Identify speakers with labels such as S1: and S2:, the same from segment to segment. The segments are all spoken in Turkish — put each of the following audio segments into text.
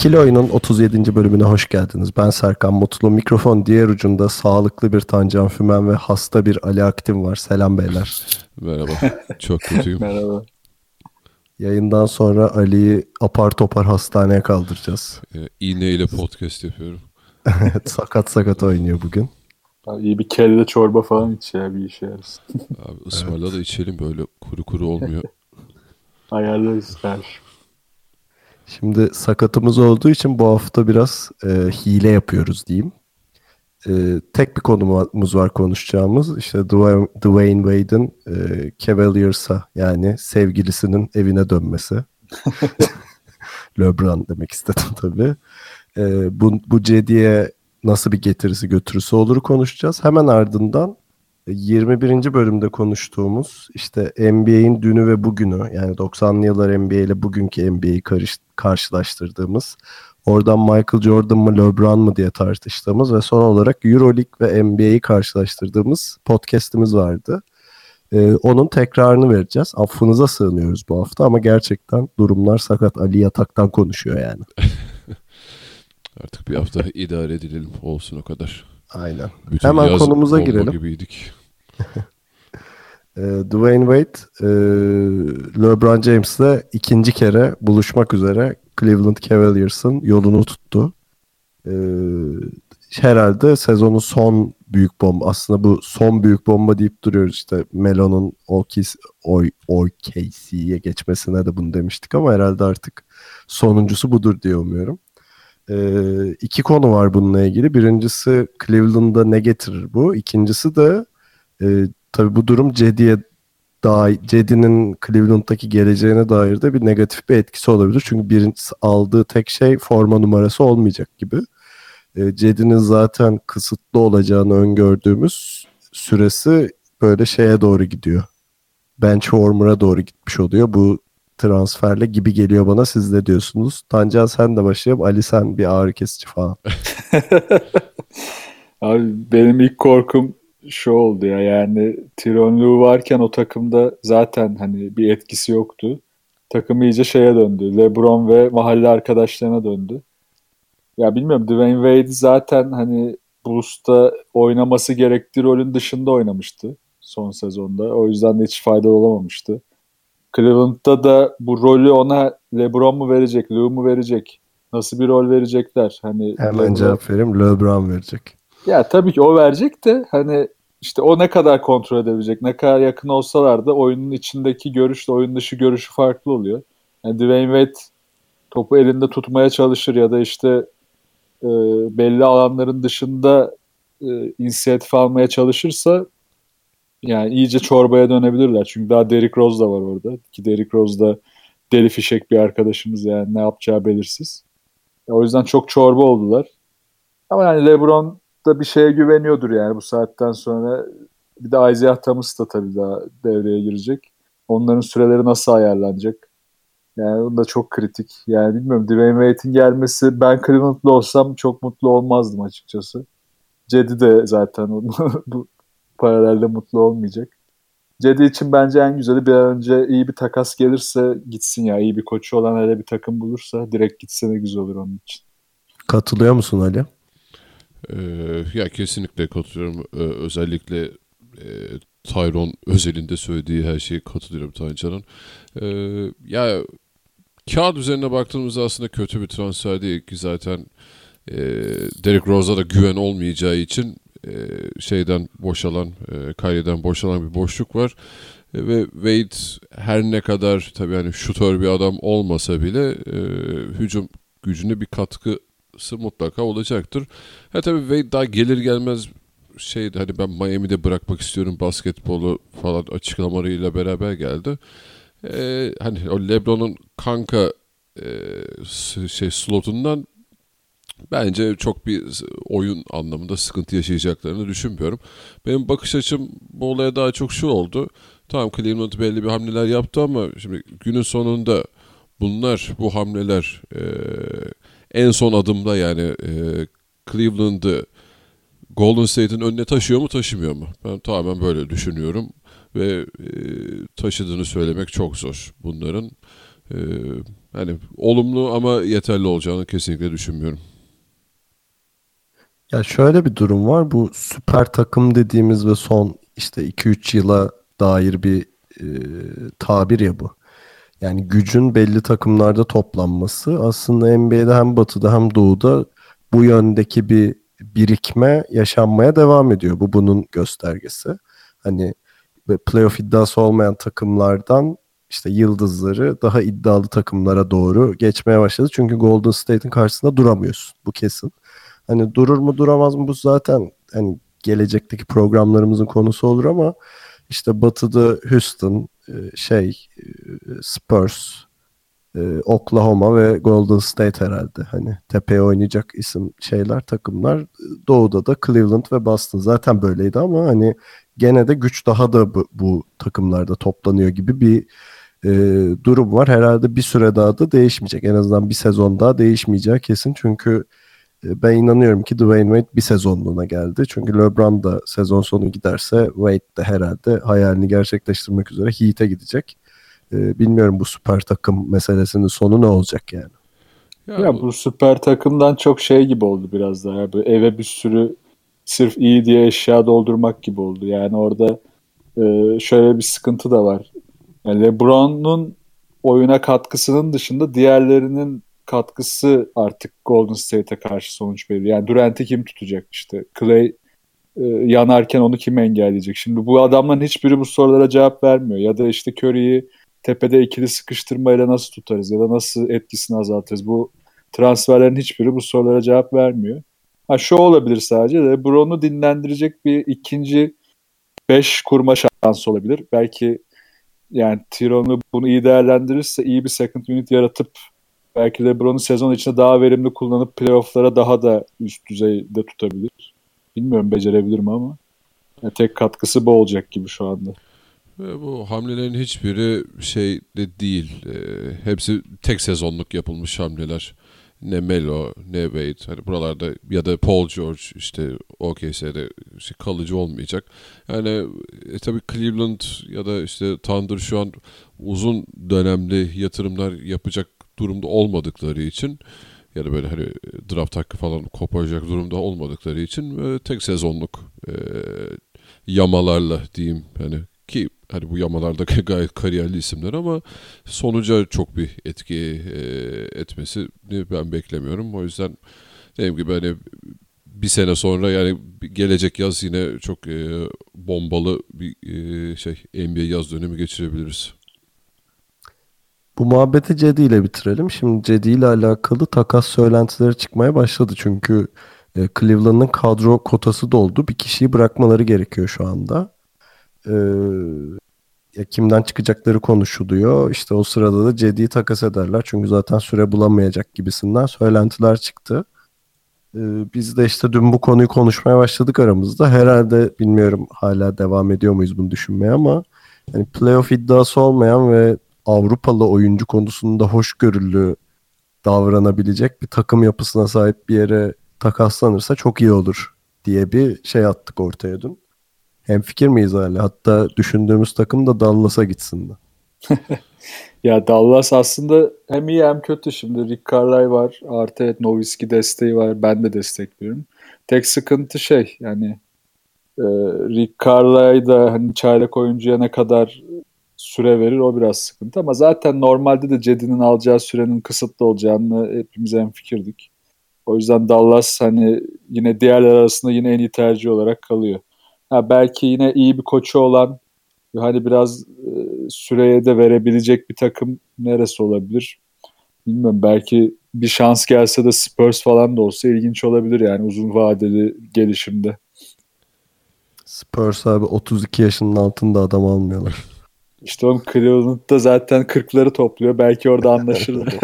S1: İkili Oyun'un 37. bölümüne hoş geldiniz. Ben Serkan Mutlu. Mikrofon diğer ucunda sağlıklı bir Tancan Fümen ve hasta bir Ali Aktin var. Selam beyler.
S2: Merhaba. Çok kötüyüm.
S3: Merhaba.
S1: Yayından sonra Ali'yi apar topar hastaneye kaldıracağız.
S2: Ee, iğneyle podcast yapıyorum.
S1: Evet, sakat sakat oynuyor bugün.
S3: Abi iyi bir kelle çorba falan iç ya bir işe yarasın.
S2: Abi ısmarla da içelim böyle kuru kuru olmuyor.
S3: Ayarlarız her.
S1: Şimdi sakatımız olduğu için bu hafta biraz e, hile yapıyoruz diyeyim. E, tek bir konumuz var konuşacağımız. İşte Dwayne, Dwayne Wade'in e, Cavaliers'a yani sevgilisinin evine dönmesi. LeBron demek istedim tabii. E, bu, bu Cedi'ye nasıl bir getirisi götürüsü olur konuşacağız. Hemen ardından 21. bölümde konuştuğumuz işte NBA'in dünü ve bugünü yani 90'lı yıllar NBA ile bugünkü NBA'yi karşılaştırdığımız oradan Michael Jordan mı LeBron mu diye tartıştığımız ve son olarak Euroleague ve NBA'yi karşılaştırdığımız podcast'imiz vardı. Ee, onun tekrarını vereceğiz. Affınıza sığınıyoruz bu hafta ama gerçekten durumlar sakat. Ali yataktan konuşuyor yani.
S2: Artık bir hafta idare edelim olsun o kadar.
S1: Aynen.
S2: Bütün
S1: Hemen konumuza girelim.
S2: gibiydik.
S1: Ee, Dwayne Wade, e, LeBron James'le ikinci kere buluşmak üzere Cleveland Cavaliers'ın yolunu tuttu. Ee, herhalde sezonun son büyük bomba. Aslında bu son büyük bomba deyip duruyoruz işte Melo'nun OKC'ye geçmesine de bunu demiştik ama herhalde artık sonuncusu budur diye umuyorum. Ee, iki konu var bununla ilgili. Birincisi Cleveland'a ne getirir bu? İkincisi de e, tabii bu durum Cedi'ye Cedi'nin Cleveland'daki geleceğine dair de bir negatif bir etkisi olabilir. Çünkü birincisi aldığı tek şey forma numarası olmayacak gibi. E, Cedi'nin zaten kısıtlı olacağını öngördüğümüz süresi böyle şeye doğru gidiyor. Bench warmer'a doğru gitmiş oluyor. Bu transferle gibi geliyor bana. Siz ne diyorsunuz? Tancan sen de başlayalım. Ali sen bir ağrı kesici falan.
S3: Abi benim ilk korkum şu oldu ya yani Tyronn Lue varken o takımda zaten hani bir etkisi yoktu. Takım iyice şeye döndü. LeBron ve mahalle arkadaşlarına döndü. Ya bilmiyorum Dwayne Wade zaten hani Bulls'ta oynaması gerektiği rolün dışında oynamıştı son sezonda. O yüzden de hiç faydalı olamamıştı. Cleveland'da da bu rolü ona LeBron mu verecek, Lue mu verecek? Nasıl bir rol verecekler? Hani
S1: Hemen
S3: LeBron-
S1: cevap vereyim. LeBron verecek.
S3: ya tabii ki o verecek de hani işte o ne kadar kontrol edebilecek, ne kadar yakın olsalar da oyunun içindeki görüşle oyun dışı görüşü farklı oluyor. Yani Dwayne Wade topu elinde tutmaya çalışır ya da işte e, belli alanların dışında e, inisiyatif almaya çalışırsa yani iyice çorbaya dönebilirler. Çünkü daha Derrick Rose da var orada. Ki Derrick Rose da deli fişek bir arkadaşımız yani ne yapacağı belirsiz. O yüzden çok çorba oldular. Ama yani LeBron da bir şeye güveniyordur yani bu saatten sonra. Bir de Isaiah Thomas da tabii daha devreye girecek. Onların süreleri nasıl ayarlanacak? Yani bu da çok kritik. Yani bilmiyorum Dwayne Wade'in gelmesi ben Cleveland'lı olsam çok mutlu olmazdım açıkçası. Cedi de zaten bu paralelde mutlu olmayacak. Cedi için bence en güzeli bir an önce iyi bir takas gelirse gitsin ya. iyi bir koçu olan hele bir takım bulursa direkt gitse ne güzel olur onun için.
S1: Katılıyor musun Ali?
S2: Ee, ya kesinlikle katılıyorum. Ee, özellikle e, Tyron özelinde söylediği her şeye katılıyorum Tancan'ın. Ee, ya kağıt üzerine baktığımızda aslında kötü bir transfer değil ki zaten e, Derrick Rose'a da güven olmayacağı için e, şeyden boşalan, e, Kyrie'den boşalan bir boşluk var. E, ve Wade her ne kadar tabii hani şutör bir adam olmasa bile e, hücum gücüne bir katkısı mutlaka olacaktır. Ha tabii Wade daha gelir gelmez şeydi hani ben Miami'de bırakmak istiyorum basketbolu falan açıklamalarıyla beraber geldi. E, hani o LeBron'un kanka e, şey slotundan bence çok bir oyun anlamında sıkıntı yaşayacaklarını düşünmüyorum. Benim bakış açım bu olaya daha çok şu oldu. Tamam Cleveland belli bir hamleler yaptı ama şimdi günün sonunda bunlar bu hamleler e, en son adımda yani e, Cleveland'ı Golden State'in önüne taşıyor mu taşımıyor mu? Ben tamamen böyle düşünüyorum ve e, taşıdığını söylemek çok zor bunların. E, hani olumlu ama yeterli olacağını kesinlikle düşünmüyorum.
S1: Ya şöyle bir durum var. Bu süper takım dediğimiz ve son işte 2-3 yıla dair bir e, tabir ya bu. Yani gücün belli takımlarda toplanması aslında NBA'de hem batıda hem doğuda bu yöndeki bir birikme yaşanmaya devam ediyor. Bu bunun göstergesi. Hani playoff iddiası olmayan takımlardan işte yıldızları daha iddialı takımlara doğru geçmeye başladı. Çünkü Golden State'in karşısında duramıyorsun. Bu kesin. Hani durur mu duramaz mı bu zaten hani gelecekteki programlarımızın konusu olur ama işte batıda Houston, e, şey e, Spurs, e, Oklahoma ve Golden State herhalde. Hani tepeye oynayacak isim şeyler takımlar. Doğuda da Cleveland ve Boston zaten böyleydi ama hani gene de güç daha da bu, bu takımlarda toplanıyor gibi bir e, durum var. Herhalde bir süre daha da değişmeyecek. En azından bir sezon daha değişmeyeceği kesin. Çünkü ben inanıyorum ki Dwayne Wade bir sezonluğuna geldi. Çünkü LeBron da sezon sonu giderse Wade de herhalde hayalini gerçekleştirmek üzere Heat'e gidecek. Ee, bilmiyorum bu süper takım meselesinin sonu ne olacak yani.
S3: Ya, ya bu süper takımdan çok şey gibi oldu biraz daha. Böyle eve bir sürü sırf iyi diye eşya doldurmak gibi oldu. Yani orada e, şöyle bir sıkıntı da var. Yani LeBron'un oyuna katkısının dışında diğerlerinin katkısı artık Golden State'e karşı sonuç veriyor. Yani Durant'i kim tutacak işte? Clay e, yanarken onu kim engelleyecek? Şimdi bu adamların hiçbiri bu sorulara cevap vermiyor. Ya da işte Curry'i tepede ikili sıkıştırmayla nasıl tutarız ya da nasıl etkisini azaltırız? Bu transferlerin hiçbiri bu sorulara cevap vermiyor. Ha şu olabilir sadece de Brown'u dinlendirecek bir ikinci beş kurma şansı olabilir. Belki yani Tiron'u bunu iyi değerlendirirse iyi bir second unit yaratıp belki LeBron'u sezon içinde daha verimli kullanıp playoff'lara daha da üst düzeyde tutabilir. Bilmiyorum becerebilir mi ama yani tek katkısı bu olacak gibi şu anda.
S2: Ve bu hamlelerin hiçbiri şey de değil. E, hepsi tek sezonluk yapılmış hamleler. Ne Melo, ne Wade. Hani buralarda ya da Paul George işte OKC'de işte kalıcı olmayacak. Yani e, tabii Cleveland ya da işte Thunder şu an uzun dönemli yatırımlar yapacak durumda olmadıkları için ya da böyle hani draft hakkı falan koparacak durumda olmadıkları için e, tek sezonluk e, yamalarla diyeyim hani ki hani bu yamalarda gayet kariyerli isimler ama sonuca çok bir etki e, etmesi ben beklemiyorum. O yüzden dediğim gibi hani bir sene sonra yani gelecek yaz yine çok e, bombalı bir e, şey NBA yaz dönemi geçirebiliriz.
S1: Bu muhabbeti Cedi ile bitirelim. Şimdi Cedi ile alakalı takas söylentileri çıkmaya başladı. Çünkü e, Cleveland'ın kadro kotası doldu. Bir kişiyi bırakmaları gerekiyor şu anda. E, kimden çıkacakları konuşuluyor. İşte o sırada da Cedi'yi takas ederler. Çünkü zaten süre bulamayacak gibisinden söylentiler çıktı. E, biz de işte dün bu konuyu konuşmaya başladık aramızda. Herhalde bilmiyorum hala devam ediyor muyuz bunu düşünmeye ama yani playoff iddiası olmayan ve Avrupalı oyuncu konusunda hoşgörülü davranabilecek bir takım yapısına sahip bir yere takaslanırsa çok iyi olur diye bir şey attık ortaya dün. Hem fikir miyiz hala? Hatta düşündüğümüz takım da Dallas'a gitsin de.
S3: ya Dallas aslında hem iyi hem kötü. Şimdi Rick Carlisle var. Artı evet Nowitzki desteği var. Ben de destekliyorum. Tek sıkıntı şey yani e, Rick Carlisle da hani çaylak oyuncuya ne kadar süre verir o biraz sıkıntı ama zaten normalde de Cedi'nin alacağı sürenin kısıtlı olacağını hepimiz en fikirdik. O yüzden Dallas hani yine diğerler arasında yine en iyi tercih olarak kalıyor. Ha, belki yine iyi bir koçu olan hani biraz e, süreye de verebilecek bir takım neresi olabilir? Bilmiyorum belki bir şans gelse de Spurs falan da olsa ilginç olabilir yani uzun vadeli gelişimde.
S1: Spurs abi 32 yaşının altında adam almıyorlar.
S3: İşte onun Cleveland'da zaten 40'ları topluyor. Belki orada anlaşılır.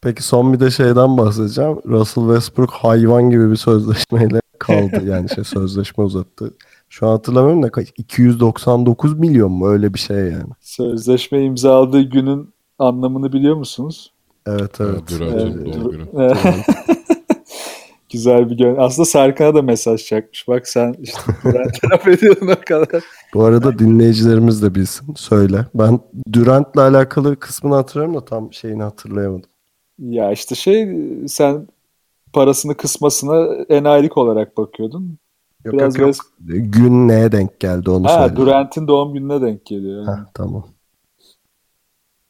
S1: Peki son bir de şeyden bahsedeceğim. Russell Westbrook hayvan gibi bir sözleşmeyle kaldı. yani şey sözleşme uzattı. Şu an hatırlamıyorum da kaç- 299 milyon mu öyle bir şey yani.
S3: Sözleşme imzaladığı günün anlamını biliyor musunuz?
S1: Evet evet. Ee,
S4: doğum günü.
S3: Güzel bir gün. Aslında Serkan'a da mesaj çakmış. Bak sen işte laf ediyordun o kadar.
S1: Bu arada dinleyicilerimiz de bilsin. Söyle. Ben Durant'la alakalı kısmını hatırlıyorum da tam şeyini hatırlayamadım.
S3: Ya işte şey sen parasını kısmasına enayilik olarak bakıyordun.
S1: Yok
S3: Biraz
S1: yok yok. Gün neye denk geldi onu
S3: Ha,
S1: söyle.
S3: Durant'in doğum gününe denk geliyor. Yani.
S1: Tamam.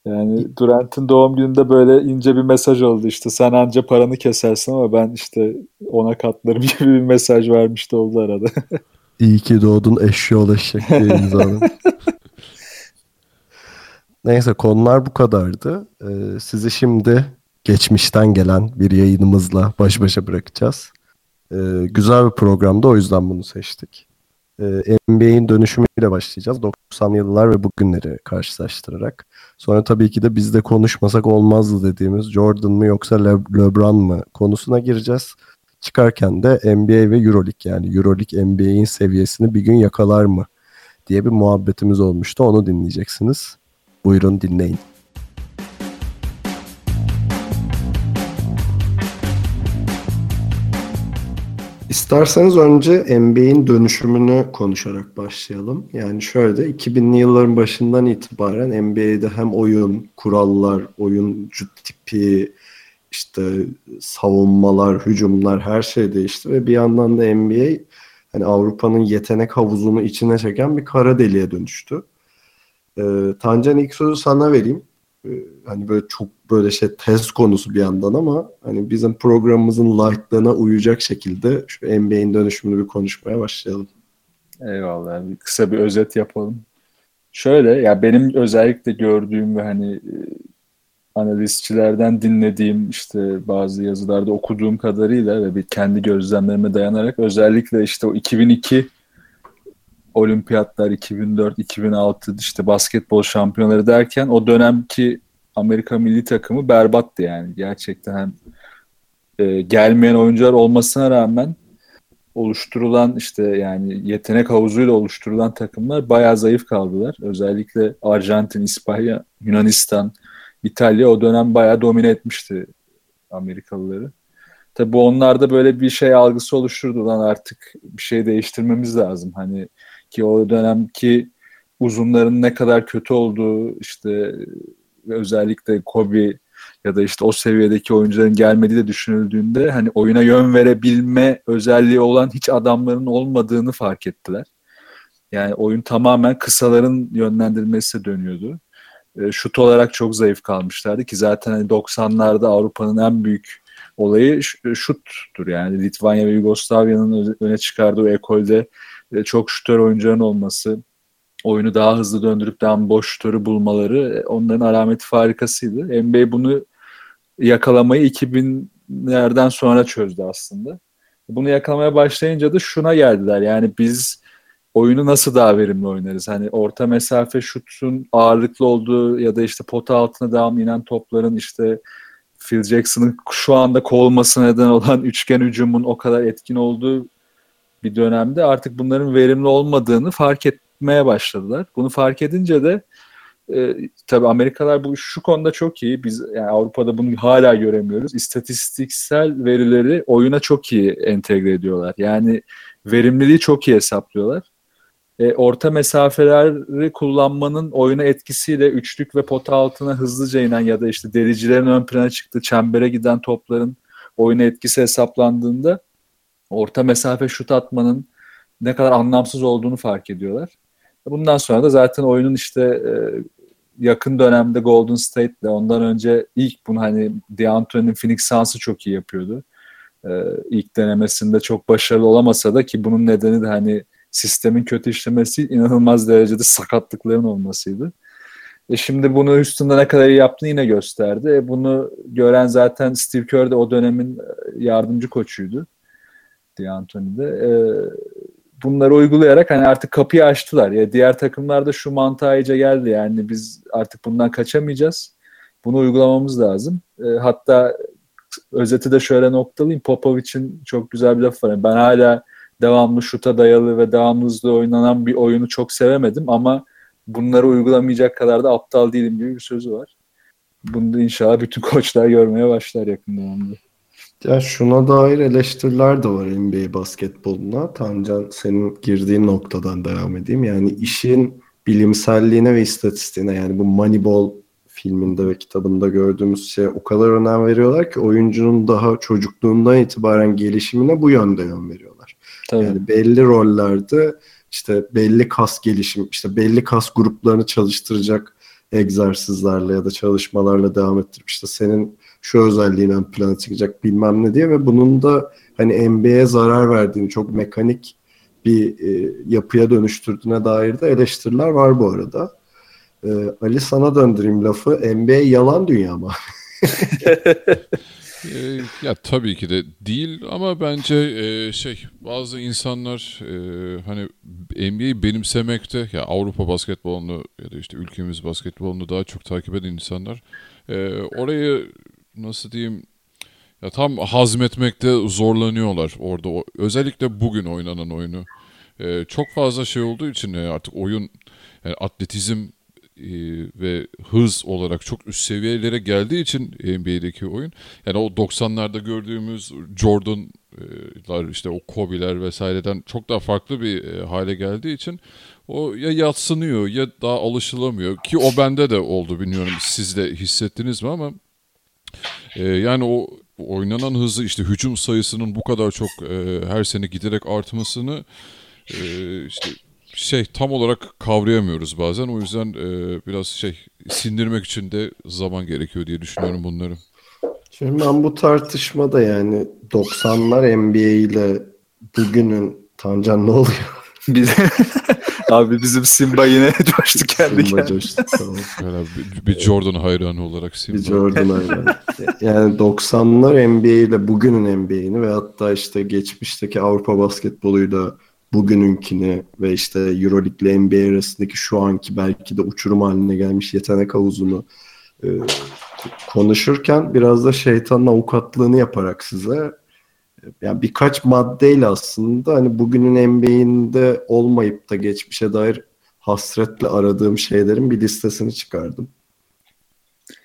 S3: Yani Durant'in doğum gününde böyle ince bir mesaj oldu işte sen anca paranı kesersin ama ben işte ona katlarım gibi bir mesaj vermişti oldu arada.
S1: İyi ki doğdun eşyol eşek diye imzaladım. Neyse konular bu kadardı. Ee, sizi şimdi geçmişten gelen bir yayınımızla baş başa bırakacağız. Ee, güzel bir programda o yüzden bunu seçtik. Ee, NBA'in dönüşümüyle başlayacağız. 90'lı yıllar ve bugünleri karşılaştırarak. Sonra tabii ki de biz de konuşmasak olmazdı dediğimiz Jordan mı yoksa Le- LeBron mı konusuna gireceğiz. Çıkarken de NBA ve Euroleague yani Euroleague NBA'in seviyesini bir gün yakalar mı diye bir muhabbetimiz olmuştu. Onu dinleyeceksiniz. Buyurun dinleyin. İsterseniz önce NBA'in dönüşümünü konuşarak başlayalım. Yani şöyle 2000'li yılların başından itibaren NBA'de hem oyun, kurallar, oyuncu tipi, işte savunmalar, hücumlar her şey değişti ve bir yandan da NBA hani Avrupa'nın yetenek havuzunu içine çeken bir kara deliğe dönüştü. Ee, Tancan ilk sözü sana vereyim. Ee, hani böyle çok böyle şey tez konusu bir yandan ama hani bizim programımızın lightlığına uyacak şekilde şu NBA'in dönüşümünü bir konuşmaya başlayalım.
S3: Eyvallah. Bir kısa bir özet yapalım. Şöyle ya benim özellikle gördüğüm ve hani e, analistçilerden dinlediğim işte bazı yazılarda okuduğum kadarıyla ve bir kendi gözlemlerime dayanarak özellikle işte o 2002 olimpiyatlar 2004 2006 işte basketbol şampiyonları derken o dönemki Amerika milli takımı berbattı yani gerçekten e, gelmeyen oyuncular olmasına rağmen oluşturulan işte yani yetenek havuzuyla oluşturulan takımlar bayağı zayıf kaldılar. Özellikle Arjantin, İspanya, Yunanistan, İtalya o dönem bayağı domine etmişti Amerikalıları. Tabi onlarda böyle bir şey algısı oluşturdu lan artık bir şey değiştirmemiz lazım. Hani ki o dönemki uzunların ne kadar kötü olduğu işte özellikle Kobe ya da işte o seviyedeki oyuncuların gelmediği de düşünüldüğünde hani oyuna yön verebilme özelliği olan hiç adamların olmadığını fark ettiler. Yani oyun tamamen kısaların yönlendirilmesi dönüyordu. E, şut olarak çok zayıf kalmışlardı ki zaten hani 90'larda Avrupa'nın en büyük olayı şuttur yani Litvanya ve Yugoslavya'nın öne çıkardığı ekolde çok şutör oyuncuların olması, oyunu daha hızlı döndürüp daha boş şutörü bulmaları e, onların alameti farikasıydı. NBA bunu yakalamayı 2000'lerden sonra çözdü aslında. Bunu yakalamaya başlayınca da şuna geldiler. Yani biz oyunu nasıl daha verimli oynarız? Hani orta mesafe şutun ağırlıklı olduğu ya da işte pota altına devam inen topların işte Phil Jackson'ın şu anda kovulmasına neden olan üçgen hücumun o kadar etkin olduğu bir dönemde artık bunların verimli olmadığını fark etmeye başladılar. Bunu fark edince de e, tabii Amerikalılar bu şu konuda çok iyi. Biz yani Avrupa'da bunu hala göremiyoruz. İstatistiksel verileri oyuna çok iyi entegre ediyorlar. Yani verimliliği çok iyi hesaplıyorlar. E, orta mesafeleri kullanmanın oyuna etkisiyle üçlük ve pota altına hızlıca inen ya da işte delicilerin ön plana çıktığı çembere giden topların oyuna etkisi hesaplandığında orta mesafe şut atmanın ne kadar anlamsız olduğunu fark ediyorlar. Bundan sonra da zaten oyunun işte e, yakın dönemde Golden State'le ondan önce ilk bunu hani DeAnthony'nin Phoenix Suns'ı çok iyi yapıyordu. E, ilk denemesinde çok başarılı olamasa da ki bunun nedeni de hani sistemin kötü işlemesi inanılmaz derecede sakatlıkların olmasıydı. E şimdi bunu üstünde ne kadar iyi yaptığını yine gösterdi. E bunu gören zaten Steve Kerr de o dönemin yardımcı koçuydu. D'Antoni'de. E, bunları uygulayarak hani artık kapıyı açtılar. Ya diğer takımlarda şu mantığa iyice geldi yani biz artık bundan kaçamayacağız. Bunu uygulamamız lazım. E, hatta özeti de şöyle noktalayayım. Popovic'in çok güzel bir lafı var. Ben hala devamlı şuta dayalı ve devamlı hızlı oynanan bir oyunu çok sevemedim ama bunları uygulamayacak kadar da aptal değilim gibi bir sözü var. Bunu da inşallah bütün koçlar görmeye başlar yakın dönemde.
S1: Ya şuna dair eleştiriler de var NBA basketboluna. Tancan senin girdiğin noktadan devam edeyim. Yani işin bilimselliğine ve istatistiğine yani bu Moneyball filminde ve kitabında gördüğümüz şeye o kadar önem veriyorlar ki oyuncunun daha çocukluğundan itibaren gelişimine bu yönde yön veriyorlar. Tabii. Yani belli rollerde işte belli kas gelişim, işte belli kas gruplarını çalıştıracak egzersizlerle ya da çalışmalarla devam ettirip işte senin şu özelliğin ön plana çıkacak bilmem ne diye ve bunun da hani NBA'ye zarar verdiğini çok mekanik bir e, yapıya dönüştürdüğüne dair de eleştiriler var bu arada. E, Ali sana döndüreyim lafı. NBA yalan dünya mı?
S4: e, ya tabii ki de değil ama bence e, şey bazı insanlar e, hani NBA'yi benimsemekte ya Avrupa basketbolunu ya da işte ülkemiz basketbolunu daha çok takip eden insanlar e, orayı nasıl diyeyim ya tam hazmetmekte zorlanıyorlar orada. Özellikle bugün oynanan oyunu. E, çok fazla şey olduğu için e, artık oyun yani atletizm e, ve hız olarak çok üst seviyelere geldiği için NBA'deki oyun. Yani o 90'larda gördüğümüz Jordan'lar işte o Kobe'ler vesaireden çok daha farklı bir e, hale geldiği için o ya yatsınıyor ya daha alışılamıyor ki o bende de oldu bilmiyorum siz de hissettiniz mi ama e, yani o oynanan hızı işte hücum sayısının bu kadar çok e, her sene giderek artmasını e, işte şey tam olarak kavrayamıyoruz bazen. O yüzden e, biraz şey sindirmek için de zaman gerekiyor diye düşünüyorum bunları.
S1: Şimdi ben bu tartışmada yani 90'lar NBA ile bugünün Tancan ne oluyor?
S3: Biz, abi bizim Simba yine coştu kendi
S1: Simba kendine. coştu tamam.
S4: Yani bir, bir Jordan hayranı olarak Simba.
S1: Bir Jordan hayranı. yani 90'lar NBA ile bugünün NBA'ini ve hatta işte geçmişteki Avrupa basketboluyla bugününkini ve işte Euroleague ile NBA arasındaki şu anki belki de uçurum haline gelmiş yetenek havuzunu e, konuşurken biraz da şeytanın avukatlığını yaparak size yani birkaç maddeyle aslında hani bugünün NBA'inde olmayıp da geçmişe dair hasretle aradığım şeylerin bir listesini çıkardım.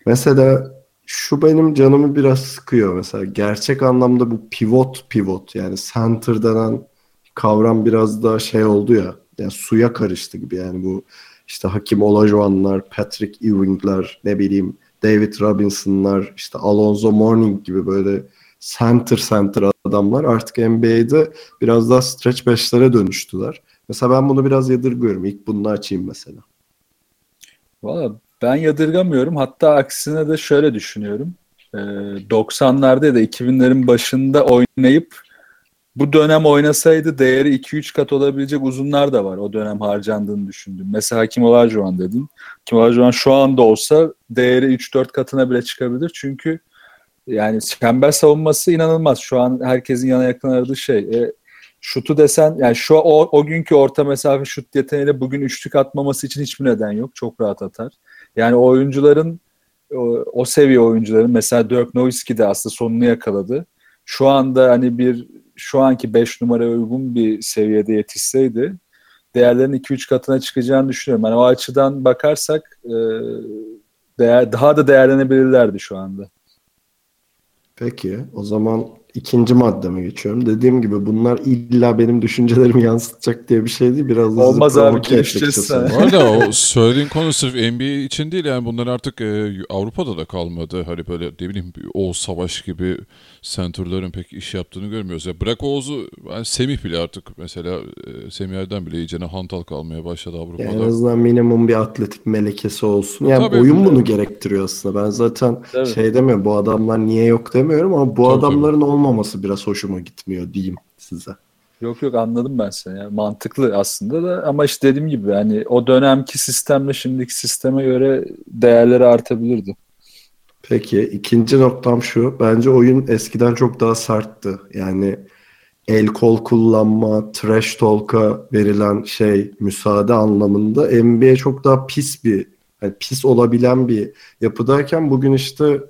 S1: Mesela şu benim canımı biraz sıkıyor mesela gerçek anlamda bu pivot pivot yani center denen kavram biraz daha şey oldu ya yani suya karıştı gibi yani bu işte Hakim Olajuwon'lar, Patrick Ewing'ler, ne bileyim David Robinson'lar, işte Alonzo Mourning gibi böyle center center adamlar artık NBA'de biraz daha stretch beşlere dönüştüler. Mesela ben bunu biraz yadırgıyorum. İlk bunu açayım mesela.
S3: Valla ben yadırgamıyorum. Hatta aksine de şöyle düşünüyorum. Ee, 90'larda ya da 2000'lerin başında oynayıp bu dönem oynasaydı değeri 2-3 kat olabilecek uzunlar da var. O dönem harcandığını düşündüm. Mesela Hakim Olajuwon dedin. Hakim Olajuwon şu anda olsa değeri 3-4 katına bile çıkabilir. Çünkü yani çember savunması inanılmaz. Şu an herkesin yana yakın aradığı şey. E, şutu desen yani şu o, o günkü orta mesafe şut yeteneğiyle bugün üçlük atmaması için hiçbir neden yok. Çok rahat atar. Yani oyuncuların o, o seviye oyuncuların mesela Dirk Nowitzki de aslında sonunu yakaladı. Şu anda hani bir şu anki 5 numara uygun bir seviyede yetişseydi değerlerin 2-3 katına çıkacağını düşünüyorum. Yani o açıdan bakarsak e, değer, daha da değerlenebilirlerdi şu anda.
S1: Peki o zaman ikinci maddeme geçiyorum. Dediğim gibi bunlar illa benim düşüncelerimi yansıtacak diye bir şey değil. Biraz
S3: da Olmaz abi gelişeceğiz
S4: Bu arada o söylediğin konu sırf NBA için değil yani bunlar artık e, Avrupa'da da kalmadı. Hani böyle ne bileyim Oğuz Savaş gibi center'ların pek iş yaptığını görmüyoruz. Ya bırak Oğuz'u yani Semih bile artık mesela e, Semih Erdem bile iyicene hantal kalmaya başladı Avrupa'da.
S1: Yani en azından minimum bir atletik melekesi olsun. Yani Tabii, oyun bunu gerektiriyor aslında. Ben zaten Tabii. şey demiyorum bu adamlar niye yok demiyorum ama bu Tabii. adamların olmaması biraz hoşuma gitmiyor diyeyim size.
S3: Yok yok anladım ben seni. Yani mantıklı aslında da ama işte dediğim gibi hani o dönemki sistemle şimdiki sisteme göre değerleri artabilirdi.
S1: Peki ikinci noktam şu. Bence oyun eskiden çok daha sertti. Yani el kol kullanma, trash talk'a verilen şey müsaade anlamında NBA çok daha pis bir hani pis olabilen bir yapıdayken bugün işte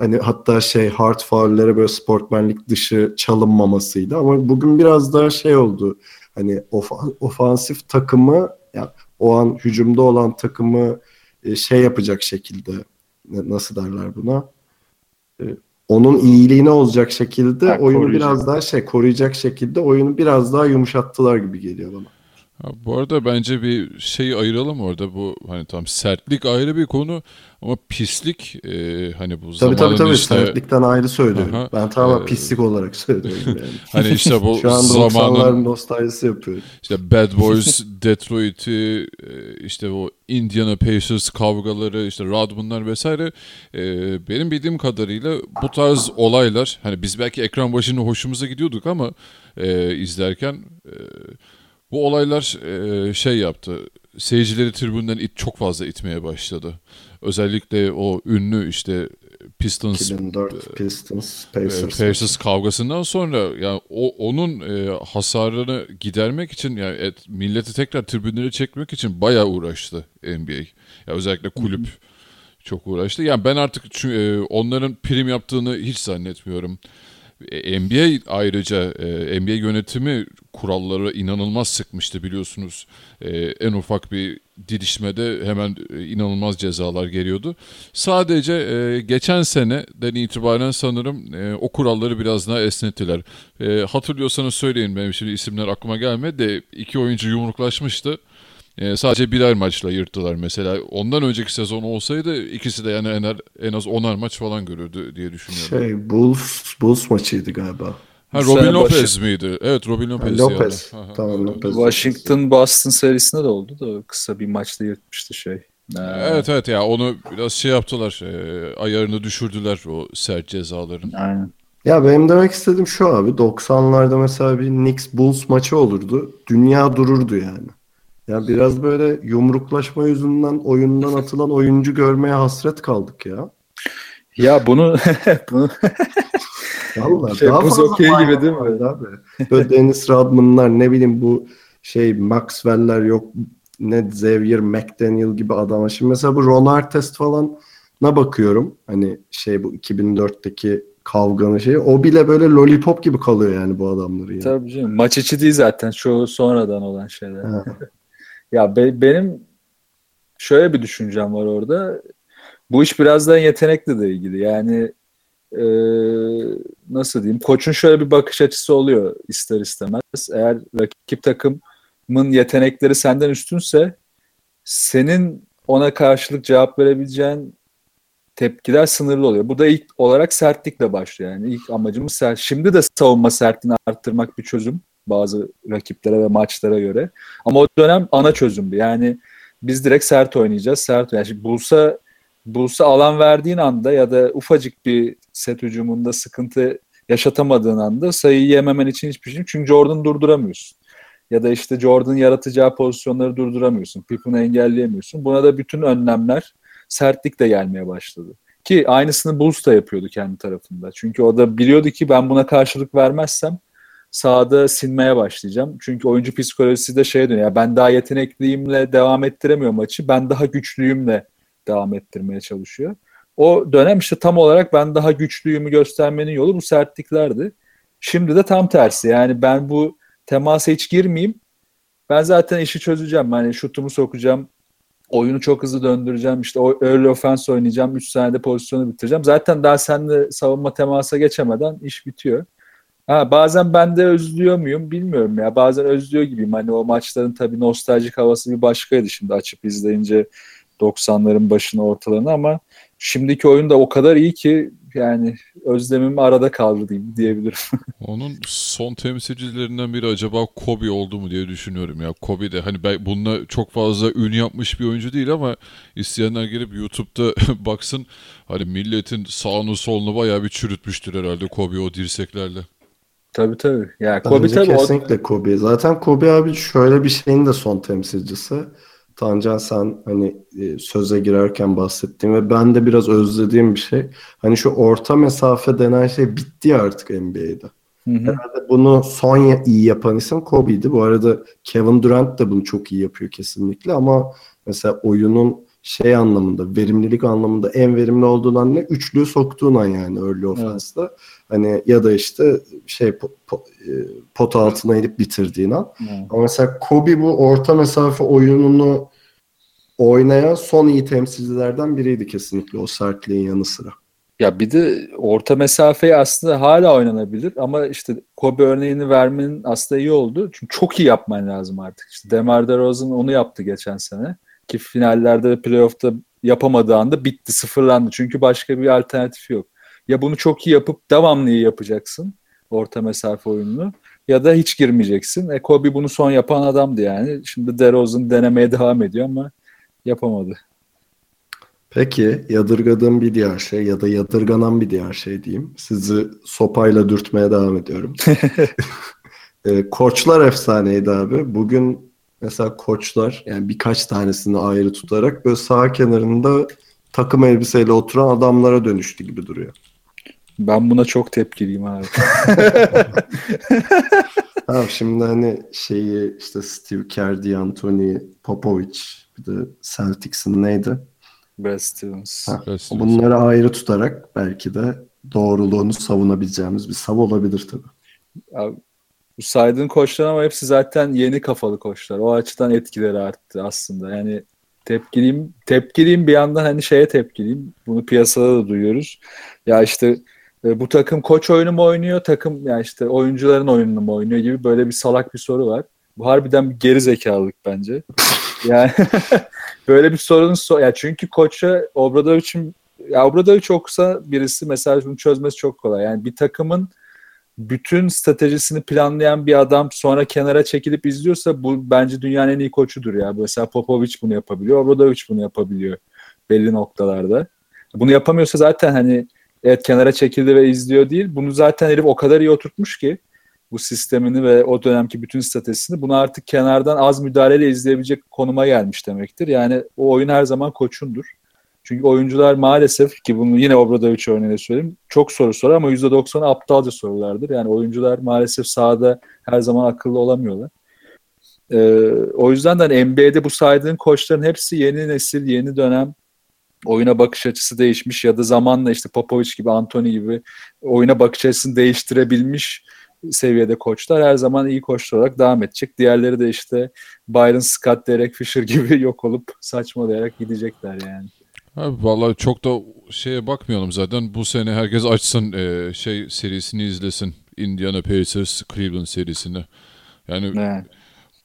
S1: hani hatta şey hard faullere böyle sportmenlik dışı çalınmamasıydı ama bugün biraz daha şey oldu. Hani of, ofansif takımı ya o an hücumda olan takımı e, şey yapacak şekilde nasıl derler buna? E, onun iyiliğine olacak şekilde ha, oyunu koruyacak. biraz daha şey koruyacak şekilde oyunu biraz daha yumuşattılar gibi geliyor bana.
S4: Ha, bu arada bence bir şeyi ayıralım orada bu hani tam sertlik ayrı bir konu ama pislik e, hani bu tabii, zamanın
S1: tabii, tabii,
S4: işte...
S1: sertlikten ayrı söylüyorum. Aha, ben tamamen e... pislik olarak söylüyorum yani.
S4: hani işte bu
S1: Şu an
S4: zamanın
S1: nostaljisi yapıyorum.
S4: İşte Bad Boys, Detroit'i, e, işte o Indiana Pacers kavgaları, işte Rodman'lar vesaire e, benim bildiğim kadarıyla bu tarz olaylar hani biz belki ekran başında hoşumuza gidiyorduk ama e, izlerken e, bu olaylar e, şey yaptı. Seyircileri tribünden it, çok fazla itmeye başladı. Özellikle o ünlü işte Pistons
S1: 2004 e, Pistons
S4: e, Pacers, Pacers kavgasından sonra yani o onun e, hasarını gidermek için yani et, milleti tekrar tribünlere çekmek için bayağı uğraştı NBA. Ya özellikle kulüp Hı-hı. çok uğraştı. Yani ben artık e, onların prim yaptığını hiç zannetmiyorum. E, NBA ayrıca e, NBA yönetimi kuralları inanılmaz sıkmıştı biliyorsunuz. E, en ufak bir didişmede hemen inanılmaz cezalar geliyordu. Sadece e, geçen seneden itibaren sanırım o kuralları biraz daha esnettiler. Hatırlıyorsanız söyleyin benim şimdi isimler aklıma gelmedi de iki oyuncu yumruklaşmıştı. E, sadece birer maçla yırttılar mesela. Ondan önceki sezon olsaydı ikisi de yani en, en az onar maç falan görürdü diye düşünüyorum.
S1: Şey Bulls, Bulls maçıydı galiba.
S4: Ha Robin Lopez miydi? Evet Robin Lopez.
S1: Lopez. Yani. Tamam Lopez.
S3: Washington Boston serisinde de oldu da kısa bir maçta yırtmıştı şey.
S4: Ee... Evet evet ya onu biraz şey yaptılar. E, ayarını düşürdüler o sert cezaların.
S3: Aynen.
S1: Ya benim demek istediğim şu abi 90'larda mesela bir Knicks Bulls maçı olurdu. Dünya dururdu yani. Ya biraz böyle yumruklaşma yüzünden oyundan atılan oyuncu görmeye hasret kaldık ya.
S3: Ya bunu bunu
S1: Vallahi şey, daha fazla
S3: okay gibi değil mi?
S1: Abi. Böyle Dennis Rodman'lar ne bileyim bu şey Maxwell'ler yok ne Xavier McDaniel gibi adama. Şimdi mesela bu Ron Artest falan na bakıyorum. Hani şey bu 2004'teki kavganın şeyi. O bile böyle lollipop gibi kalıyor yani bu adamları. Yani.
S3: Tabii canım. Maç içi değil zaten. Şu sonradan olan şeyler. Ya be, benim şöyle bir düşüncem var orada. Bu iş birazdan yetenekle de ilgili. Yani e, nasıl diyeyim? Koçun şöyle bir bakış açısı oluyor ister istemez. Eğer rakip takımın yetenekleri senden üstünse senin ona karşılık cevap verebileceğin tepkiler sınırlı oluyor. Bu da ilk olarak sertlikle başlıyor. Yani ilk amacımız sert. Şimdi de savunma sertliğini arttırmak bir çözüm bazı rakiplere ve maçlara göre. Ama o dönem ana çözümdü. Yani biz direkt sert oynayacağız. Sert yani bulsa bulsa alan verdiğin anda ya da ufacık bir set hücumunda sıkıntı yaşatamadığın anda sayıyı yememen için hiçbir şey Çünkü Jordan durduramıyorsun. Ya da işte Jordan yaratacağı pozisyonları durduramıyorsun. Pippen'ı engelleyemiyorsun. Buna da bütün önlemler sertlik de gelmeye başladı. Ki aynısını Bulls da yapıyordu kendi tarafında. Çünkü o da biliyordu ki ben buna karşılık vermezsem sahada sinmeye başlayacağım. Çünkü oyuncu psikolojisi de şeye dönüyor. Ben daha yetenekliyimle devam ettiremiyorum maçı. Ben daha güçlüyümle devam ettirmeye çalışıyor. O dönem işte tam olarak ben daha güçlüyümü göstermenin yolu bu sertliklerdi. Şimdi de tam tersi. Yani ben bu temasa hiç girmeyeyim. Ben zaten işi çözeceğim. Yani şutumu sokacağım. Oyunu çok hızlı döndüreceğim. İşte early offense oynayacağım. 3 saniyede pozisyonu bitireceğim. Zaten daha seninle savunma temasa geçemeden iş bitiyor. Ha, bazen ben de özlüyor muyum bilmiyorum ya. Bazen özlüyor gibiyim. Hani o maçların tabii nostaljik havası bir başkaydı şimdi açıp izleyince 90'ların başına ortalarını ama şimdiki oyun da o kadar iyi ki yani özlemim arada kaldı diyeyim, diyebilirim.
S4: Onun son temsilcilerinden biri acaba Kobe oldu mu diye düşünüyorum ya. Kobe de hani ben bununla çok fazla ün yapmış bir oyuncu değil ama isteyenler gelip YouTube'da baksın hani milletin sağını solunu bayağı bir çürütmüştür herhalde Kobe o dirseklerle.
S3: Tabii tabii. Ya Kobe Bence tabii
S1: kesinlikle o... Kobe. Zaten Kobe abi şöyle bir şeyin de son temsilcisi. Tancan sen hani e, söze girerken bahsettiğim ve ben de biraz özlediğim bir şey. Hani şu orta mesafe denen şey bitti artık NBA'de. Hı hı. Herhalde bunu son iyi yapan isim Kobe'ydi. Bu arada Kevin Durant da bunu çok iyi yapıyor kesinlikle ama mesela oyunun şey anlamında, verimlilik anlamında en verimli olduğun an ne? Üçlüyü soktuğun an yani early offense'da. Hani ya da işte şey po, po, e, pot altına inip bitirdiğin an.
S3: Evet.
S1: Ama mesela Kobe bu orta mesafe oyununu oynayan son iyi temsilcilerden biriydi kesinlikle o sertliğin yanı sıra.
S3: Ya bir de orta mesafeyi aslında hala oynanabilir ama işte Kobe örneğini vermenin aslında iyi oldu. Çünkü çok iyi yapman lazım artık. İşte DeMar DeRozan onu yaptı geçen sene. Ki finallerde ve playoff'ta yapamadığı anda bitti, sıfırlandı. Çünkü başka bir alternatif yok. Ya bunu çok iyi yapıp devamlı iyi yapacaksın orta mesafe oyununu ya da hiç girmeyeceksin. E Kobe bunu son yapan adamdı yani. Şimdi DeRozan denemeye devam ediyor ama yapamadı.
S1: Peki yadırgadığım bir diğer şey ya da yadırganan bir diğer şey diyeyim. Sizi sopayla dürtmeye devam ediyorum. e, koçlar efsaneydi abi. Bugün mesela koçlar yani birkaç tanesini ayrı tutarak böyle sağ kenarında takım elbiseyle oturan adamlara dönüştü gibi duruyor.
S3: Ben buna çok tepkiliyim abi.
S1: Tamam şimdi hani şeyi işte Steve Kerr, D'Antoni, Popovich bir de Celtics'in neydi?
S3: Brad Stevens.
S1: Ha.
S4: Evet,
S1: Bunları ayrı tutarak belki de doğruluğunu savunabileceğimiz bir sav olabilir tabii.
S3: Abi, bu saydığın koçlar ama hepsi zaten yeni kafalı koçlar. O açıdan etkileri arttı aslında. Yani tepkiliyim, tepkiliyim bir yandan hani şeye tepkiliyim. Bunu piyasada da duyuyoruz. Ya işte e, bu takım koç oyunu mu oynuyor, takım yani işte oyuncuların oyununu mu oynuyor gibi böyle bir salak bir soru var. Bu harbiden bir geri zekalılık bence. Yani böyle bir sorunun so ya çünkü koça Obradovic'in ya Obradovic okusa birisi mesela bunu çözmesi çok kolay. Yani bir takımın bütün stratejisini planlayan bir adam sonra kenara çekilip izliyorsa bu bence dünyanın en iyi koçudur ya. Mesela Popovic bunu yapabiliyor, Obradovic bunu yapabiliyor belli noktalarda. Bunu yapamıyorsa zaten hani evet kenara çekildi ve izliyor değil. Bunu zaten herif o kadar iyi oturtmuş ki bu sistemini ve o dönemki bütün stratejisini bunu artık kenardan az müdahaleyle izleyebilecek konuma gelmiş demektir. Yani o oyun her zaman koçundur. Çünkü oyuncular maalesef ki bunu yine Obradovic örneğiyle söyleyeyim. Çok soru sorar ama %90'ı aptalca sorulardır. Yani oyuncular maalesef sahada her zaman akıllı olamıyorlar. Ee, o yüzden de hani NBA'de bu saydığın koçların hepsi yeni nesil, yeni dönem oyuna bakış açısı değişmiş ya da zamanla işte Popovic gibi, Anthony gibi oyuna bakış açısını değiştirebilmiş seviyede koçlar her zaman iyi koçlar olarak devam edecek. Diğerleri de işte Byron Scott, Derek Fisher gibi yok olup saçmalayarak gidecekler yani.
S4: Abi vallahi çok da şeye bakmayalım zaten. Bu sene herkes açsın e, şey serisini izlesin. Indiana Pacers Cleveland serisini. Yani
S3: Evet.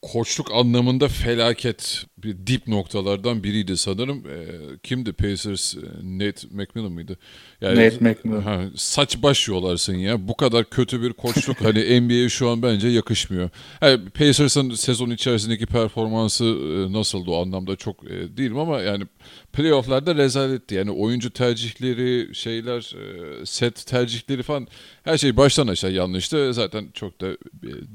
S4: koçluk anlamında felaket bir dip noktalardan biriydi sanırım. E, kimdi Pacers? E, Nate McMillan mıydı?
S3: Nate McMillan.
S4: Ha, saç baş yolarsın ya. Bu kadar kötü bir koçluk hani NBA'ye şu an bence yakışmıyor. Yani Pacers'ın sezon içerisindeki performansı e, nasıldı o anlamda çok e, değilim ama yani playoff'larda rezaletti. Yani oyuncu tercihleri, şeyler, e, set tercihleri falan her şey baştan aşağı yanlıştı. Zaten çok da e,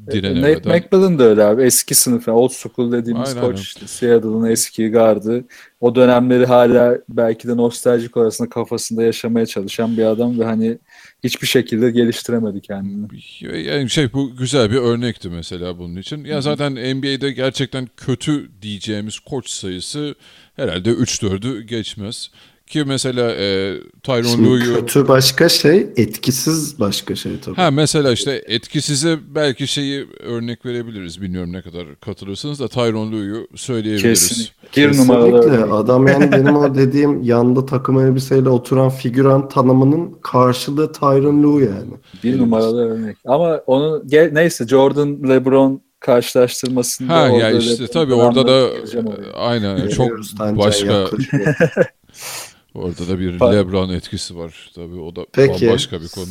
S3: Nate
S4: direnemeden.
S3: McMillan da öyle abi. Eski sınıf, yani old school dediğimiz
S4: Aynen,
S3: koç. işte Seattle'ın eski gardı. O dönemleri hala belki de nostaljik arasında kafasında yaşamaya çalışan bir adam ve hani hiçbir şekilde geliştiremedi kendini.
S4: Yani şey bu güzel bir örnekti mesela bunun için. Ya zaten NBA'de gerçekten kötü diyeceğimiz koç sayısı herhalde 3-4'ü geçmez. Ki mesela e,
S1: Şimdi
S4: Lue'yu...
S1: kötü başka şey, etkisiz başka şey tabii.
S4: Ha mesela işte etkisize belki şeyi örnek verebiliriz. Bilmiyorum ne kadar katılırsınız da Tyronn Lue'yu söyleyebiliriz.
S3: Kesinlikle. Bir numaralı.
S1: Adam yani benim o dediğim yanda takım elbiseyle oturan figüran tanımının karşılığı Tyron Lue yani.
S3: Bir numaralı örnek. Ama onun gel, neyse Jordan LeBron karşılaştırmasında
S4: Ha
S3: orada
S4: ya işte tabii orada da
S3: oraya.
S4: aynen çok başka. orada da bir
S3: Bak-
S4: LeBron etkisi var. Tabii o da
S1: Peki.
S4: bambaşka bir konu.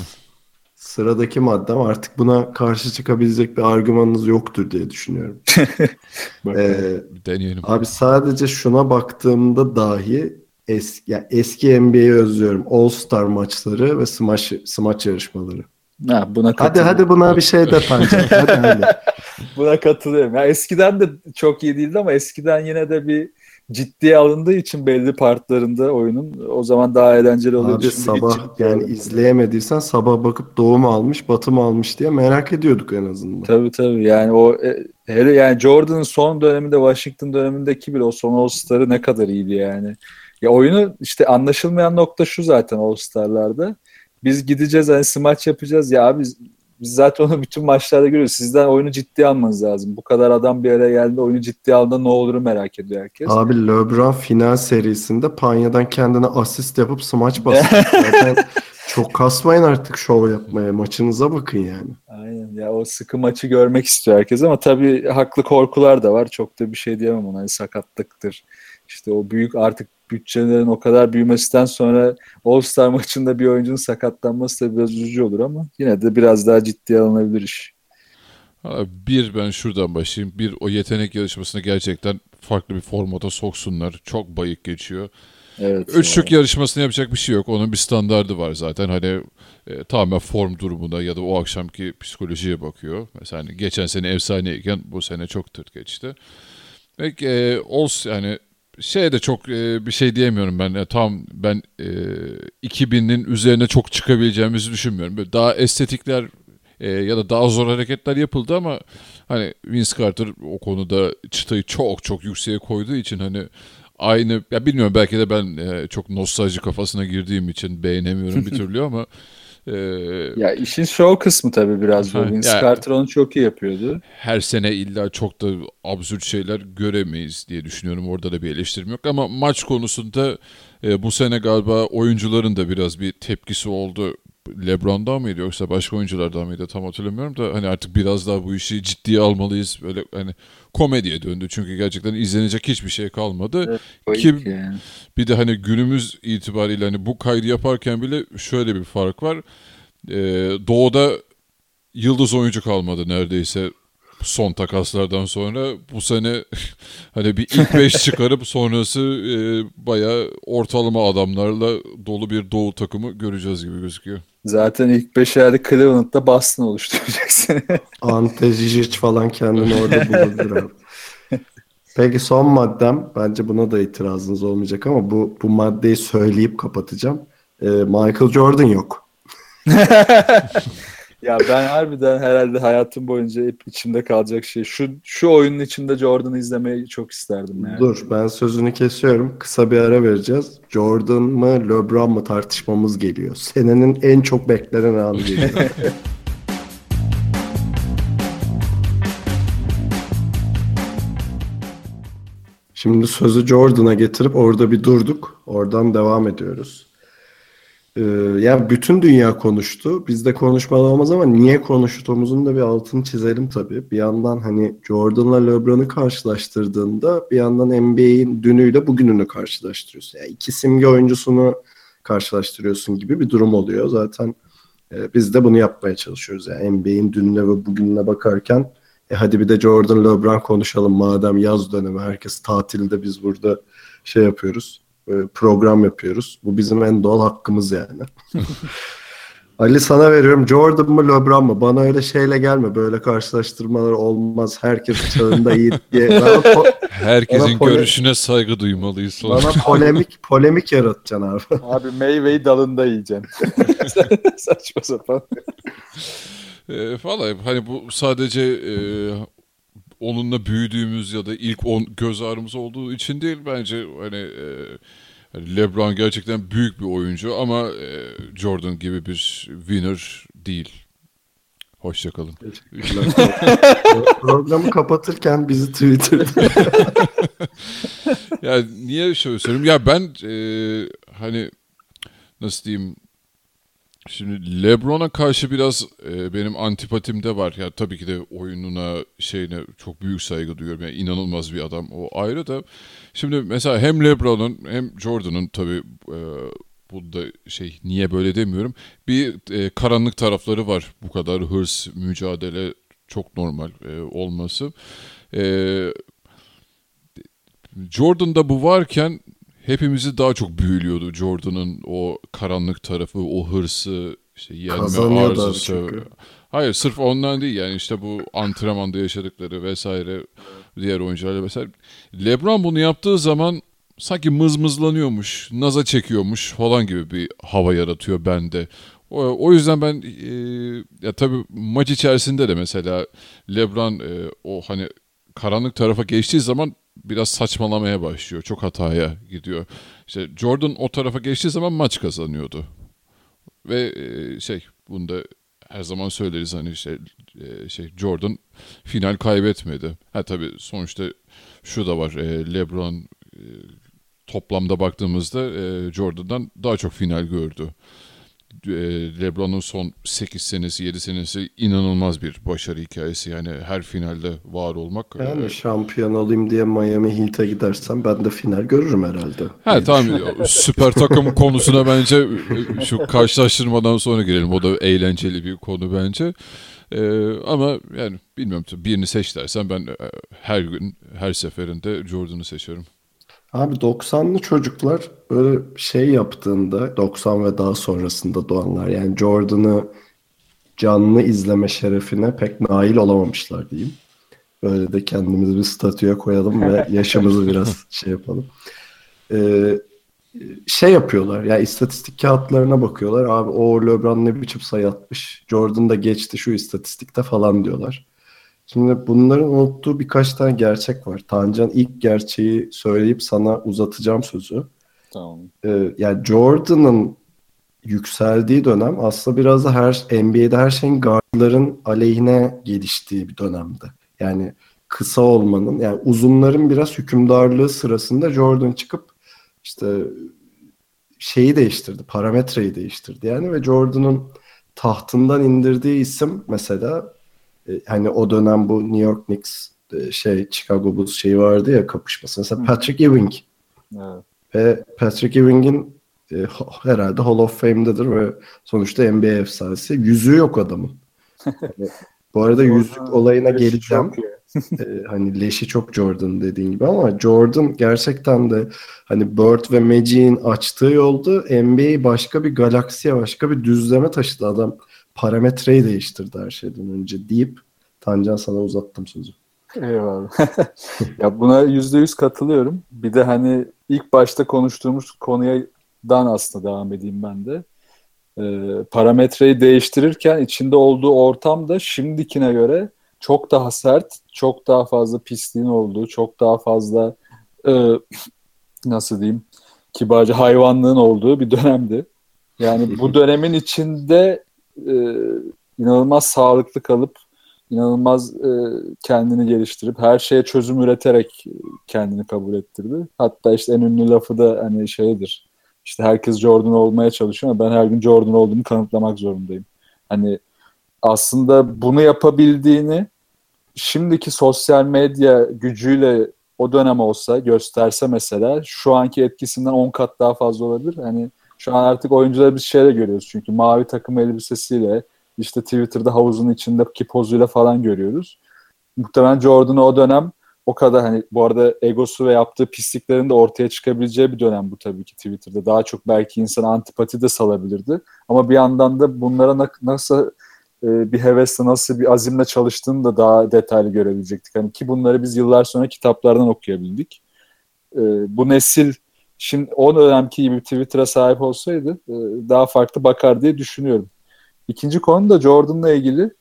S1: Sıradaki maddem artık buna karşı çıkabilecek bir argümanınız yoktur diye düşünüyorum.
S3: Bakalım.
S1: Ee,
S4: Deneyelim.
S1: abi sadece şuna baktığımda dahi es, ya eski NBA'yi özlüyorum. All Star maçları ve smaç, smaç yarışmaları.
S3: Ha, buna
S1: Hadi
S3: katılıyorum.
S1: hadi buna bir şey de. Hadi hadi.
S3: Buna katılıyorum. Ya eskiden de çok iyi değildi ama eskiden yine de bir ciddiye alındığı için belli partlarında oyunun o zaman daha eğlenceli oluyordu.
S1: Abi sabah yani
S3: alınmıyor.
S1: izleyemediysen sabah bakıp doğum almış, batım almış diye merak ediyorduk en azından.
S3: Tabii tabii yani o e, Hele yani Jordan'ın son döneminde Washington dönemindeki bile o son All-Star'ı ne kadar iyiydi yani. Ya oyunu işte anlaşılmayan nokta şu zaten All-Star'larda. Biz gideceğiz hani smaç yapacağız ya abi biz zaten onu bütün maçlarda görüyoruz. Sizden oyunu ciddiye almanız lazım. Bu kadar adam bir araya geldi oyunu ciddiye aldığında ne olur merak ediyor herkes.
S1: Abi LeBron final serisinde Panya'dan kendine asist yapıp smaç bastı. Zaten çok kasmayın artık şov yapmaya. Maçınıza bakın yani.
S3: Aynen ya o sıkı maçı görmek istiyor herkes ama tabii haklı korkular da var. Çok da bir şey diyemem ona. Hani sakatlıktır. İşte o büyük artık bütçelerin o kadar büyümesinden sonra All-Star maçında bir oyuncunun sakatlanması da biraz üzücü olur ama yine de biraz daha ciddiye alınabilir iş.
S4: Bir ben şuradan başlayayım. Bir o yetenek yarışmasına gerçekten farklı bir formata soksunlar. Çok bayık geçiyor.
S3: Evet.
S4: Üçlük yarışmasını yapacak bir şey yok. Onun bir standardı var zaten. Hani e, tamamen form durumuna ya da o akşamki psikolojiye bakıyor. Mesela hani geçen sene efsaneyken bu sene çok tırt geçti. Peki e, olsun yani şey de çok e, bir şey diyemiyorum ben. Yani tam ben e, 2000'in üzerine çok çıkabileceğimizi düşünmüyorum. Böyle daha estetikler e, ya da daha zor hareketler yapıldı ama hani Vince Carter o konuda çıtayı çok çok yükseğe koyduğu için hani aynı ya bilmiyorum belki de ben e, çok nostalji kafasına girdiğim için beğenemiyorum bir türlü ama e,
S3: ya işin show kısmı tabii biraz bu. Vince
S4: yani,
S3: Carter onu çok iyi yapıyordu.
S4: Her sene illa çok da absürt şeyler göremeyiz diye düşünüyorum. Orada da bir eleştirim yok ama maç konusunda e, bu sene galiba oyuncuların da biraz bir tepkisi oldu. LeBron'dan mıydı yoksa başka oyunculardan mıydı tam hatırlamıyorum da hani artık biraz daha bu işi ciddiye almalıyız. Böyle hani komediye döndü çünkü gerçekten izlenecek hiçbir şey kalmadı.
S3: Evet,
S4: Ki
S3: yani.
S4: bir de hani günümüz itibariyle hani bu kaydı yaparken bile şöyle bir fark var. Ee, doğuda yıldız oyuncu kalmadı neredeyse son takaslardan sonra bu sene hani bir ilk beş çıkarıp sonrası e, bayağı ortalama adamlarla dolu bir doğu takımı göreceğiz gibi gözüküyor.
S3: Zaten ilk beşerde Cleveland'da Boston oluşturacaksın.
S1: Ante Zizic falan kendini orada bulabilir abi. Peki son maddem, bence buna da itirazınız olmayacak ama bu bu maddeyi söyleyip kapatacağım. Ee, Michael Jordan yok.
S3: Ya ben harbiden herhalde hayatım boyunca hep içimde kalacak şey. Şu şu oyunun içinde Jordan'ı izlemeyi çok isterdim yani.
S1: Dur ben sözünü kesiyorum. Kısa bir ara vereceğiz. Jordan mı LeBron mu tartışmamız geliyor. Senenin en çok beklenen anı geliyor. Şimdi sözü Jordan'a getirip orada bir durduk. Oradan devam ediyoruz. Ee, yani bütün dünya konuştu. Biz de konuşmalı olmaz ama niye konuştuğumuzun da bir altını çizelim tabii. Bir yandan hani Jordan'la LeBron'u karşılaştırdığında bir yandan NBA'in dünüyle bugününü karşılaştırıyorsun. Yani iki simge oyuncusunu karşılaştırıyorsun gibi bir durum oluyor. Zaten e, biz de bunu yapmaya çalışıyoruz. Yani NBA'in dününe ve bugününe bakarken e hadi bir de Jordan LeBron konuşalım madem yaz dönemi herkes tatilde biz burada şey yapıyoruz program yapıyoruz. Bu bizim en doğal hakkımız yani. Ali sana veriyorum. Jordan mı LeBron mu? Bana öyle şeyle gelme. Böyle karşılaştırmalar olmaz. Herkes çağında iyi diye. Po-
S4: Herkesin görüşüne saygı duymalıyız.
S1: Bana polemik polemik yaratacaksın abi.
S3: Abi meyveyi dalında yiyeceksin. Saçma sapan.
S4: E, falan hani bu sadece e, onunla büyüdüğümüz ya da ilk on göz ağrımız olduğu için değil bence hani e, LeBron gerçekten büyük bir oyuncu ama e, Jordan gibi bir winner değil. Hoşçakalın.
S1: Programı kapatırken bizi Twitter'da.
S4: ya niye şöyle söyleyeyim? Ya ben e, hani nasıl diyeyim Şimdi LeBron'a karşı biraz e, benim antipatim de var. Ya tabii ki de oyununa şeyine çok büyük saygı duyuyorum. Yani inanılmaz bir adam. O ayrı da. Şimdi mesela hem LeBron'un hem Jordan'ın tabii e, bu da şey niye böyle demiyorum. Bir e, karanlık tarafları var. Bu kadar hırs, mücadele çok normal e, olması. E, Jordan'da bu varken hepimizi daha çok büyülüyordu Jordan'ın o karanlık tarafı, o hırsı, işte yenme arzusu. Hayır sırf ondan değil yani işte bu antrenmanda yaşadıkları vesaire diğer oyuncularla mesela. Lebron bunu yaptığı zaman sanki mızmızlanıyormuş, naza çekiyormuş falan gibi bir hava yaratıyor bende. O, o yüzden ben e, ya tabii maç içerisinde de mesela LeBron e, o hani karanlık tarafa geçtiği zaman biraz saçmalamaya başlıyor. Çok hataya gidiyor. İşte Jordan o tarafa geçtiği zaman maç kazanıyordu. Ve e, şey bunda her zaman söyleriz hani e, şey Jordan final kaybetmedi. Ha tabii sonuçta şu da var. E, LeBron toplamda baktığımızda Jordan'dan daha çok final gördü. E, LeBron'un son 8 senesi 7 senesi inanılmaz bir başarı hikayesi. Yani her finalde var olmak.
S1: Yani
S4: e,
S1: şampiyon olayım diye Miami Heat'e gidersem ben de final görürüm herhalde.
S4: Ha tamam süper takım konusuna bence e, şu karşılaştırmadan sonra girelim. O da eğlenceli bir konu bence. Ee, ama yani bilmiyorum birini seç dersen ben her gün her seferinde Jordan'ı seçerim.
S1: Abi 90'lı çocuklar böyle şey yaptığında 90 ve daha sonrasında doğanlar yani Jordan'ı canlı izleme şerefine pek nail olamamışlar diyeyim. Böyle de kendimizi bir statüye koyalım ve yaşımızı biraz şey yapalım. Ee, şey yapıyorlar ya yani istatistik kağıtlarına bakıyorlar. Abi o LeBron ne biçim sayı atmış. Jordan da geçti şu istatistikte falan diyorlar. Şimdi bunların unuttuğu birkaç tane gerçek var. Tancan ilk gerçeği söyleyip sana uzatacağım sözü.
S3: Tamam.
S1: Ee, yani Jordan'ın yükseldiği dönem aslında biraz da her NBA'de her şeyin guardların aleyhine geliştiği bir dönemdi. Yani kısa olmanın yani uzunların biraz hükümdarlığı sırasında Jordan çıkıp işte şeyi değiştirdi, parametreyi değiştirdi yani ve Jordan'ın tahtından indirdiği isim mesela e, hani o dönem bu New York Knicks e, şey Chicago Bulls şeyi vardı ya kapışması. Mesela Patrick Ewing.
S3: Evet.
S1: Ve Patrick Ewing'in e, herhalde Hall of Fame'dedir ve sonuçta NBA efsanesi. Yüzüğü yok adamın. Yani, bu arada yüzük olayına geleceğim. ee, hani leşi çok Jordan dediğin gibi ama Jordan gerçekten de hani Bird ve Magic'in açtığı yolda NBA'yi başka bir galaksiye, başka bir düzleme taşıdı adam. Parametreyi değiştirdi her şeyden önce deyip Tancan sana uzattım sözü.
S3: Eyvallah. ya buna yüzde yüz katılıyorum. Bir de hani ilk başta konuştuğumuz konuyadan aslında devam edeyim ben de. Ee, parametreyi değiştirirken içinde olduğu ortam da şimdikine göre çok daha sert, çok daha fazla pisliğin olduğu, çok daha fazla e, nasıl diyeyim kibarca hayvanlığın olduğu bir dönemdi. Yani bu dönemin içinde e, inanılmaz sağlıklı kalıp inanılmaz e, kendini geliştirip her şeye çözüm üreterek kendini kabul ettirdi. Hatta işte en ünlü lafı da hani şeydir. İşte herkes Jordan olmaya çalışıyor ama ben her gün Jordan olduğumu kanıtlamak zorundayım. Hani aslında bunu yapabildiğini şimdiki sosyal medya gücüyle o dönem olsa gösterse mesela şu anki etkisinden 10 kat daha fazla olabilir. Hani şu an artık oyuncuları bir şeyle görüyoruz çünkü mavi takım elbisesiyle işte Twitter'da havuzun içindeki pozuyla falan görüyoruz. Muhtemelen Jordan'ı o dönem o kadar hani bu arada egosu ve yaptığı pisliklerin de ortaya çıkabileceği bir dönem bu tabii ki Twitter'da. Daha çok belki insan antipati de salabilirdi. Ama bir yandan da bunlara nasıl e, bir hevesle nasıl bir azimle çalıştığını da daha detaylı görebilecektik. Hani ki bunları biz yıllar sonra kitaplardan okuyabildik. E, bu nesil şimdi o dönemki gibi Twitter'a sahip olsaydı e, daha farklı bakar diye düşünüyorum. İkinci konu da Jordan'la ilgili.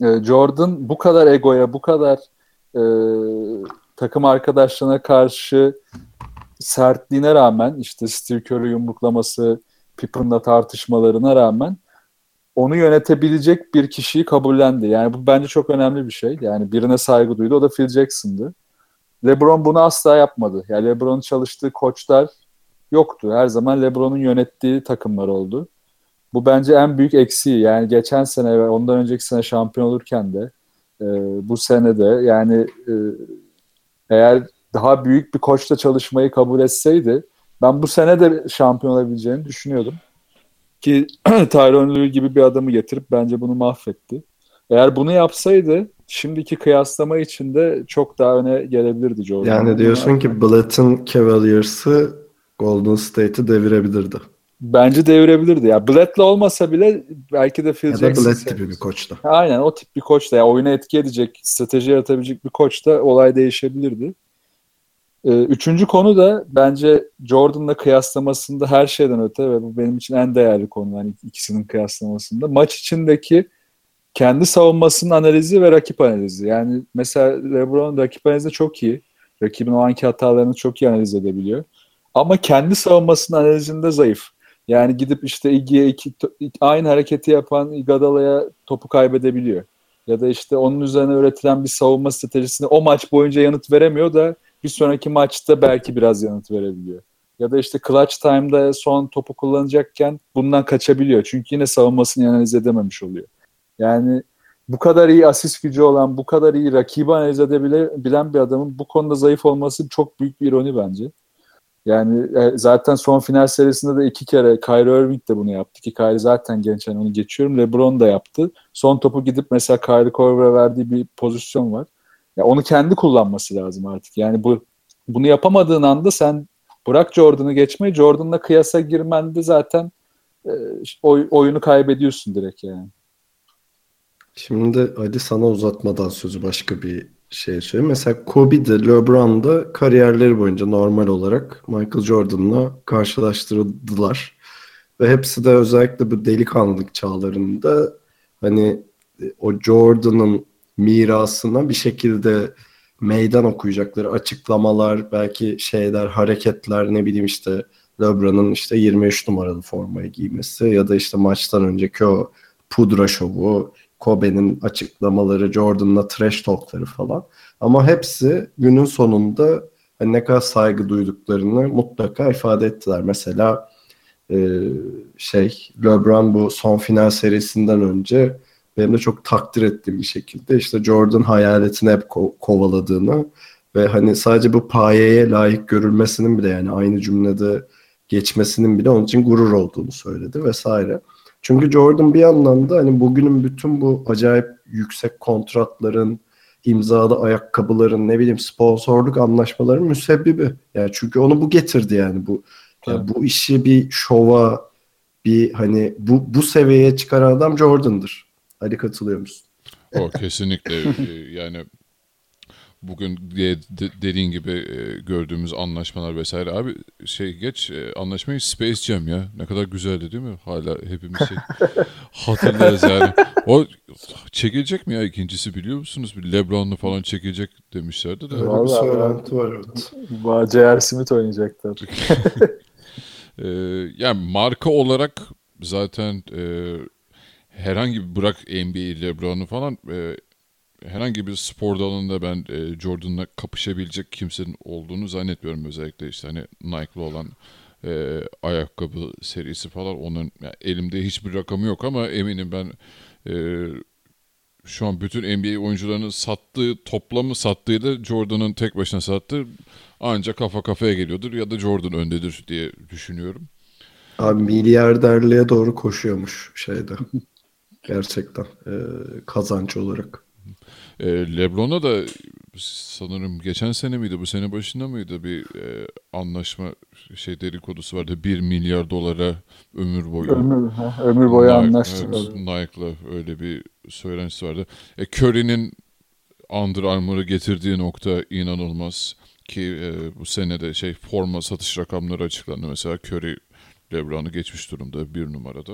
S3: Jordan bu kadar egoya, bu kadar e, takım arkadaşlarına karşı sertliğine rağmen işte Steve Kerr'ü yumruklaması, Pippen'la tartışmalarına rağmen onu yönetebilecek bir kişiyi kabullendi. Yani bu bence çok önemli bir şey. Yani birine saygı duydu. O da Phil Jackson'dı. LeBron bunu asla yapmadı. Yani LeBron'un çalıştığı koçlar yoktu. Her zaman LeBron'un yönettiği takımlar oldu. Bu bence en büyük eksiği. Yani geçen sene ve ondan önceki sene şampiyon olurken de e, bu sene de yani e, eğer daha büyük bir koçla çalışmayı kabul etseydi ben bu sene de şampiyon olabileceğini düşünüyordum. Ki Tyron Lue gibi bir adamı getirip bence bunu mahvetti. Eğer bunu yapsaydı şimdiki kıyaslama içinde çok daha öne gelebilirdi Jordan.
S1: Yani diyorsun ki Blatt'ın Cavaliers'ı Golden State'i devirebilirdi.
S3: Bence devirebilirdi. Ya Blatt'la olmasa bile belki de Phil
S1: ya da Blatt gibi bir koçla.
S3: Aynen o tip bir koçla. Yani oyuna etki edecek, strateji yaratabilecek bir koçta olay değişebilirdi. Ee, üçüncü konu da bence Jordan'la kıyaslamasında her şeyden öte ve bu benim için en değerli konu yani ikisinin kıyaslamasında. Maç içindeki kendi savunmasının analizi ve rakip analizi. Yani mesela LeBron rakip analizi çok iyi. Rakibin o anki hatalarını çok iyi analiz edebiliyor. Ama kendi savunmasının analizinde zayıf. Yani gidip işte Iggy'ye iki, aynı hareketi yapan Iguodala'ya topu kaybedebiliyor. Ya da işte onun üzerine üretilen bir savunma stratejisine o maç boyunca yanıt veremiyor da bir sonraki maçta belki biraz yanıt verebiliyor. Ya da işte clutch time'da son topu kullanacakken bundan kaçabiliyor. Çünkü yine savunmasını analiz edememiş oluyor. Yani bu kadar iyi asist gücü olan, bu kadar iyi rakibi analiz edebilen bir adamın bu konuda zayıf olması çok büyük bir ironi bence. Yani e, zaten son final serisinde de iki kere Kyrie Irving de bunu yaptı ki Kyrie zaten genç yani onu geçiyorum. LeBron da yaptı. Son topu gidip mesela Kyrie Korver'e verdiği bir pozisyon var. Ya onu kendi kullanması lazım artık. Yani bu bunu yapamadığın anda sen bırak Jordan'ı geçmeyi Jordan'la kıyasa girmende zaten e, oy, oyunu kaybediyorsun direkt yani.
S1: Şimdi hadi sana uzatmadan sözü başka bir şey söyleyeyim. Mesela Kobe de LeBron da kariyerleri boyunca normal olarak Michael Jordan'la karşılaştırıldılar. Ve hepsi de özellikle bu delikanlılık çağlarında hani e, o Jordan'ın mirasına bir şekilde meydan okuyacakları açıklamalar, belki şeyler, hareketler ne bileyim işte LeBron'un işte 23 numaralı formayı giymesi ya da işte maçtan önceki o pudra şovu, Kobe'nin açıklamaları, Jordan'la trash talkları falan. Ama hepsi günün sonunda hani ne kadar saygı duyduklarını mutlaka ifade ettiler. Mesela e, şey LeBron bu son final serisinden önce benim de çok takdir ettiğim bir şekilde işte Jordan hayaletini hep ko- kovaladığını ve hani sadece bu payeye layık görülmesinin bile yani aynı cümlede geçmesinin bile onun için gurur olduğunu söyledi vesaire. Çünkü Jordan bir anlamda hani bugünün bütün bu acayip yüksek kontratların, imzalı ayakkabıların, ne bileyim sponsorluk anlaşmaların müsebbibi. Yani çünkü onu bu getirdi yani bu. Yani bu işi bir şova, bir hani bu bu seviyeye çıkaran adam Jordan'dır. Hadi katılıyor musun?
S4: O kesinlikle yani bugün de, de, dediğin gibi e, gördüğümüz anlaşmalar vesaire. Abi şey geç e, anlaşmayı Space Jam ya. Ne kadar güzeldi değil mi? Hala hepimiz şey hatırlarız yani. O çekilecek mi ya? İkincisi biliyor musunuz? Bir Lebron'la falan çekilecek demişlerdi de.
S1: Bir söylenti var evet.
S3: J.R. Smith oynayacaklar.
S4: E, yani marka olarak zaten e, herhangi bir bırak NBA Lebron'u falan e, herhangi bir spor dalında ben e, Jordan'la kapışabilecek kimsenin olduğunu zannetmiyorum özellikle işte hani Nike'lı olan e, ayakkabı serisi falan onun yani elimde hiçbir rakamı yok ama eminim ben e, şu an bütün NBA oyuncularının sattığı toplamı sattığı da Jordan'ın tek başına sattığı ancak kafa kafaya geliyordur ya da Jordan öndedir diye düşünüyorum.
S1: Abi milyarderliğe doğru koşuyormuş şeyde. Gerçekten e, kazanç olarak.
S4: E, Lebron'a da sanırım geçen sene miydi bu sene başında mıydı bir e, anlaşma şey dedikodusu vardı 1 milyar dolara ömür boyu.
S3: Ömür, ömür boyu Nike, anlaştı.
S4: Evet, Nike'la öyle bir söylentisi vardı. E, Curry'nin Under Armour'ı getirdiği nokta inanılmaz ki e, bu senede şey forma satış rakamları açıklandı. Mesela Curry LeBron'u geçmiş durumda bir numarada.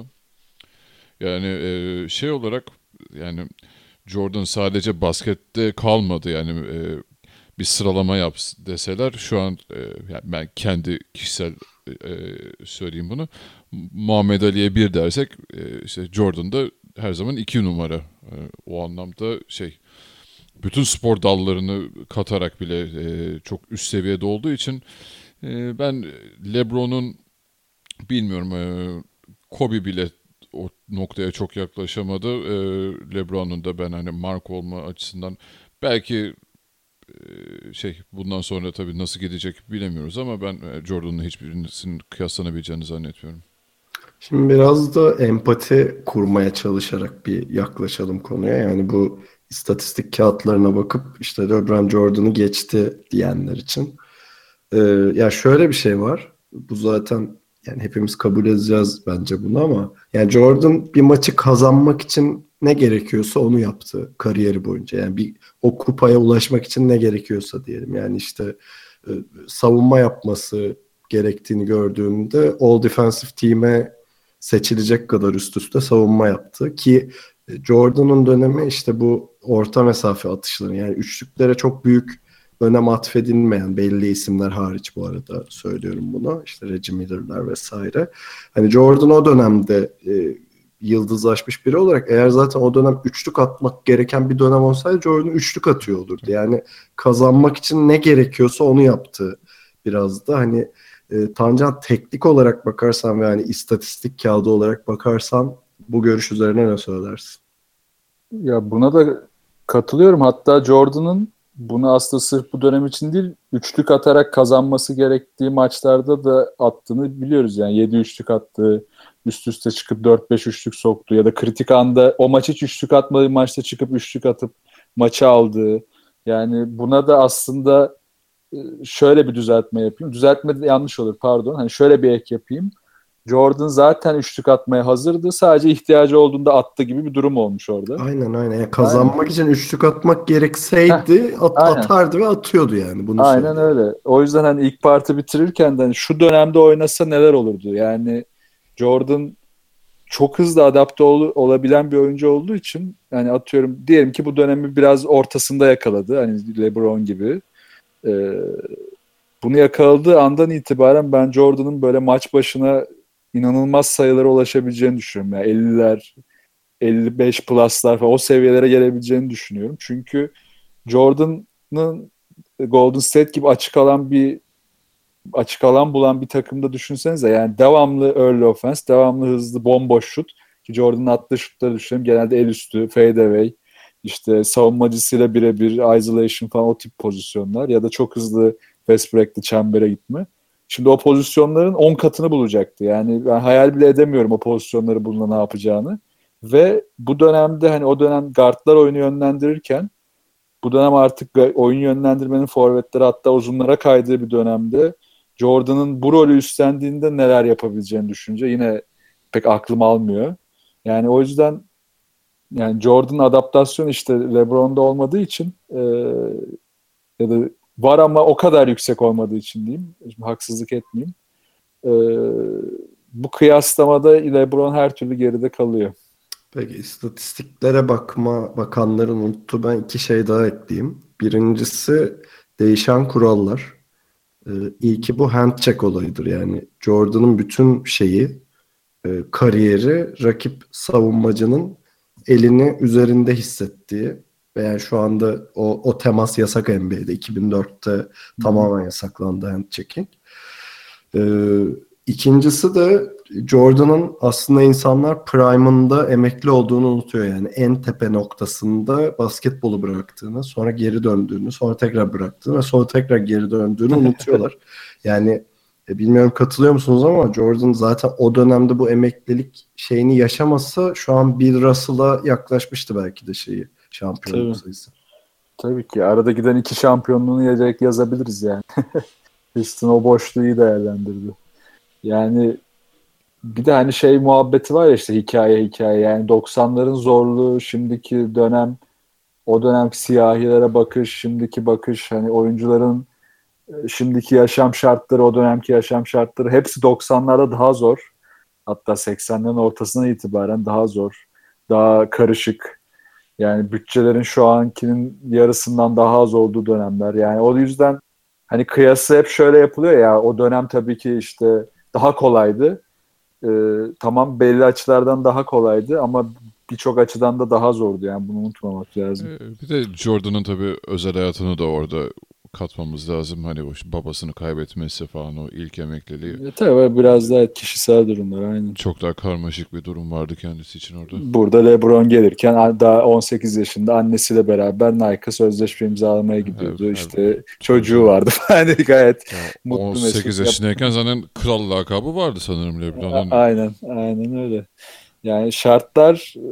S4: Yani e, şey olarak yani Jordan sadece baskette kalmadı yani e, bir sıralama yap deseler şu an e, yani ben kendi kişisel e, söyleyeyim bunu. Muhammed Ali'ye bir dersek e, işte Jordan'da her zaman iki numara. E, o anlamda şey bütün spor dallarını katarak bile e, çok üst seviyede olduğu için e, ben LeBron'un bilmiyorum e, Kobe bile o noktaya çok yaklaşamadı. E, LeBron'un da ben hani mark olma açısından belki e, şey bundan sonra tabii nasıl gidecek bilemiyoruz ama ben e, Jordan'la hiçbirisinin kıyaslanabileceğini zannetmiyorum.
S1: Şimdi biraz da empati kurmaya çalışarak bir yaklaşalım konuya. Yani bu istatistik kağıtlarına bakıp işte LeBron Jordan'ı geçti diyenler için. Ee, ya şöyle bir şey var. Bu zaten yani hepimiz kabul edeceğiz bence bunu ama yani Jordan bir maçı kazanmak için ne gerekiyorsa onu yaptı kariyeri boyunca. Yani bir o kupaya ulaşmak için ne gerekiyorsa diyelim. Yani işte e, savunma yapması gerektiğini gördüğümde All Defensive Team'e seçilecek kadar üst üste savunma yaptı ki Jordan'ın dönemi işte bu orta mesafe atışları yani üçlüklere çok büyük önem atfedilmeyen belli isimler hariç bu arada söylüyorum bunu. İşte Reggie Miller'lar vesaire. Hani Jordan o dönemde e, yıldızlaşmış biri olarak eğer zaten o dönem üçlük atmak gereken bir dönem olsaydı Jordan üçlük atıyor olurdu. Yani kazanmak için ne gerekiyorsa onu yaptı biraz da hani e, Tancan teknik olarak bakarsan ve hani istatistik kağıdı olarak bakarsan bu görüş üzerine ne söylersin?
S3: Ya buna da katılıyorum. Hatta Jordan'ın bunu aslında sırf bu dönem için değil, üçlük atarak kazanması gerektiği maçlarda da attığını biliyoruz. Yani 7 üçlük attığı, üst üste çıkıp 4-5 üçlük soktu ya da kritik anda o maç hiç üçlük atmadığı maçta çıkıp üçlük atıp maçı aldığı. Yani buna da aslında e, şöyle bir düzeltme yapayım. Düzeltme de yanlış olur pardon. Hani şöyle bir ek yapayım. Jordan zaten üçlük atmaya hazırdı. Sadece ihtiyacı olduğunda attı gibi bir durum olmuş orada.
S1: Aynen aynen. Yani kazanmak aynen. için üçlük atmak gerekseydi at, atardı ve atıyordu yani. Bunu
S3: aynen söyleyeyim. öyle. O yüzden hani ilk parti bitirirken de hani şu dönemde oynasa neler olurdu? Yani Jordan çok hızlı adapte ol, olabilen bir oyuncu olduğu için yani atıyorum diyelim ki bu dönemi biraz ortasında yakaladı. Hani LeBron gibi. Ee, bunu yakaladığı andan itibaren ben Jordan'ın böyle maç başına inanılmaz sayılara ulaşabileceğini düşünüyorum. Yani 50'ler, 55 plus'lar falan o seviyelere gelebileceğini düşünüyorum. Çünkü Jordan'ın Golden State gibi açık alan bir açık alan bulan bir takımda düşünsenize yani devamlı early offense, devamlı hızlı bomboş şut ki Jordan'ın attığı şutları düşünelim genelde el üstü, fade away, işte savunmacısıyla birebir isolation falan o tip pozisyonlar ya da çok hızlı fast break'li çembere gitme. Şimdi o pozisyonların 10 katını bulacaktı. Yani ben hayal bile edemiyorum o pozisyonları bununla ne yapacağını. Ve bu dönemde hani o dönem guardlar oyunu yönlendirirken bu dönem artık oyun yönlendirmenin forvetleri hatta uzunlara kaydığı bir dönemde Jordan'ın bu rolü üstlendiğinde neler yapabileceğini düşünce yine pek aklım almıyor. Yani o yüzden yani Jordan adaptasyon işte LeBron'da olmadığı için e, ya da var ama o kadar yüksek olmadığı için diyeyim. Şimdi haksızlık etmeyeyim. E, bu kıyaslamada LeBron her türlü geride kalıyor.
S1: Peki istatistiklere bakma bakanların unuttu. Ben iki şey daha ekleyeyim. Birincisi değişen kurallar. Ee, ilki bu hand check olayıdır. Yani Jordan'ın bütün şeyi e, kariyeri rakip savunmacının elini üzerinde hissettiği ve yani şu anda o, o temas yasak NBA'de 2004'te tamamen yasaklandı hand checking. Ee, ikincisi de Jordan'ın aslında insanlar prime'ında emekli olduğunu unutuyor yani en tepe noktasında basketbolu bıraktığını, sonra geri döndüğünü, sonra tekrar bıraktığını ve sonra tekrar geri döndüğünü unutuyorlar. yani e, bilmiyorum katılıyor musunuz ama Jordan zaten o dönemde bu emeklilik şeyini yaşamasa şu an Bill Russell'a yaklaşmıştı belki de şeyi şampiyonluk sayısı.
S3: Tabii ki. Arada giden iki şampiyonluğunu yiyecek yazabiliriz yani. Houston o boşluğu iyi değerlendirdi. Yani bir de hani şey muhabbeti var ya işte hikaye hikaye. Yani 90'ların zorluğu şimdiki dönem o dönemki siyahilere bakış şimdiki bakış. Hani oyuncuların e, şimdiki yaşam şartları o dönemki yaşam şartları. Hepsi 90'larda daha zor. Hatta 80'lerin ortasından itibaren daha zor. Daha karışık yani bütçelerin şu ankinin yarısından daha az olduğu dönemler. Yani o yüzden hani kıyası hep şöyle yapılıyor ya o dönem tabii ki işte daha kolaydı. E, tamam belli açılardan daha kolaydı ama birçok açıdan da daha zordu. Yani bunu unutmamak lazım.
S4: Ee, bir de Jordan'ın tabii özel hayatını da orada katmamız lazım. Hani o babasını kaybetmesi falan o ilk emekliliği.
S3: E, tabii biraz daha kişisel durumlar aynen.
S4: Çok daha karmaşık bir durum vardı kendisi için orada.
S3: Burada LeBron gelirken daha 18 yaşında annesiyle beraber Nike sözleşme imzalamaya gidiyordu. Evet, işte evet. çocuğu vardı falan gayet
S4: yani mutlu 18 mesut. yaşındayken zaten kral lakabı vardı sanırım LeBron'un.
S3: Aynen aynen öyle. Yani şartlar e,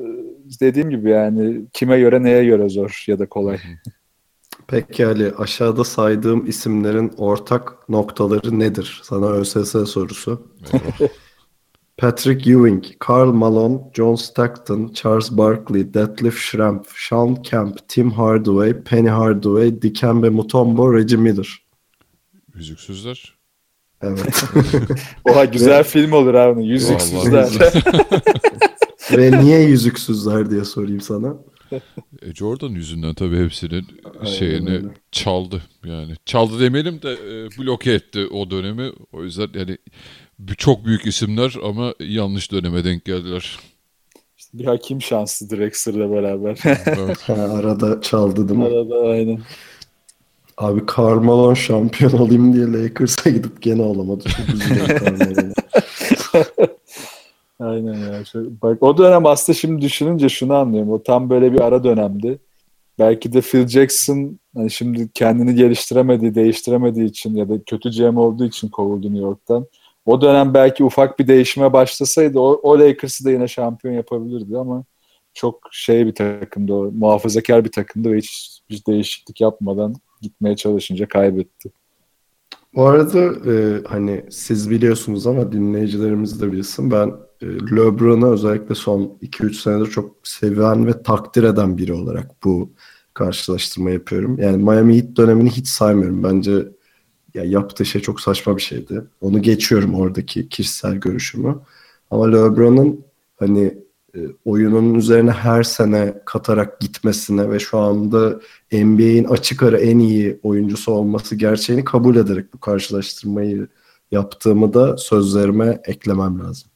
S3: dediğim gibi yani kime göre neye göre zor ya da kolay.
S1: Peki Ali aşağıda saydığım isimlerin ortak noktaları nedir? Sana ÖSS sorusu. Patrick Ewing, Karl Malone, John Stockton, Charles Barkley, Detlef Schrempf, Sean Kemp, Tim Hardaway, Penny Hardaway, Dikembe Mutombo, Reggie Miller.
S4: Yüzüksüzler.
S1: Evet.
S3: Oha güzel film olur abi. Yüzüksüzler.
S1: Ve niye yüzüksüzler diye sorayım sana.
S4: E, Jordan yüzünden tabii hepsinin
S1: Aynen
S4: şeyini
S1: öyle.
S4: çaldı yani. Çaldı demeyelim de e, bloke etti o dönemi. O yüzden yani çok büyük isimler ama yanlış döneme denk geldiler.
S3: bir hakim şanslı Drexler'la beraber.
S4: Evet.
S1: Ha, arada çaldı değil mi?
S3: Arada aynen.
S1: Abi Carmelo şampiyon olayım diye Lakers'a gidip gene olamadı. Çok üzüldüm.
S3: Aynen ya. Şu- Bak o dönem aslında şimdi düşününce şunu anlıyorum. O tam böyle bir ara dönemdi. Belki de Phil Jackson hani şimdi kendini geliştiremediği, değiştiremediği için ya da kötü GM olduğu için kovuldu New York'tan. O dönem belki ufak bir değişime başlasaydı o, o Lakers'ı da yine şampiyon yapabilirdi ama çok şey bir takımdı o. Muhafazakar bir takımdı ve hiç, hiç değişiklik yapmadan gitmeye çalışınca kaybetti.
S1: Bu arada e, hani siz biliyorsunuz ama dinleyicilerimiz de bilsin. Ben e, LeBron'u özellikle son 2-3 senedir çok seven ve takdir eden biri olarak bu karşılaştırma yapıyorum. Yani Miami Heat dönemini hiç saymıyorum. Bence ya yaptığı şey çok saçma bir şeydi. Onu geçiyorum oradaki kişisel görüşümü. Ama LeBron'un hani e, oyunun üzerine her sene katarak gitmesine ve şu anda NBA'in açık ara en iyi oyuncusu olması gerçeğini kabul ederek bu karşılaştırmayı yaptığımı da sözlerime eklemem lazım.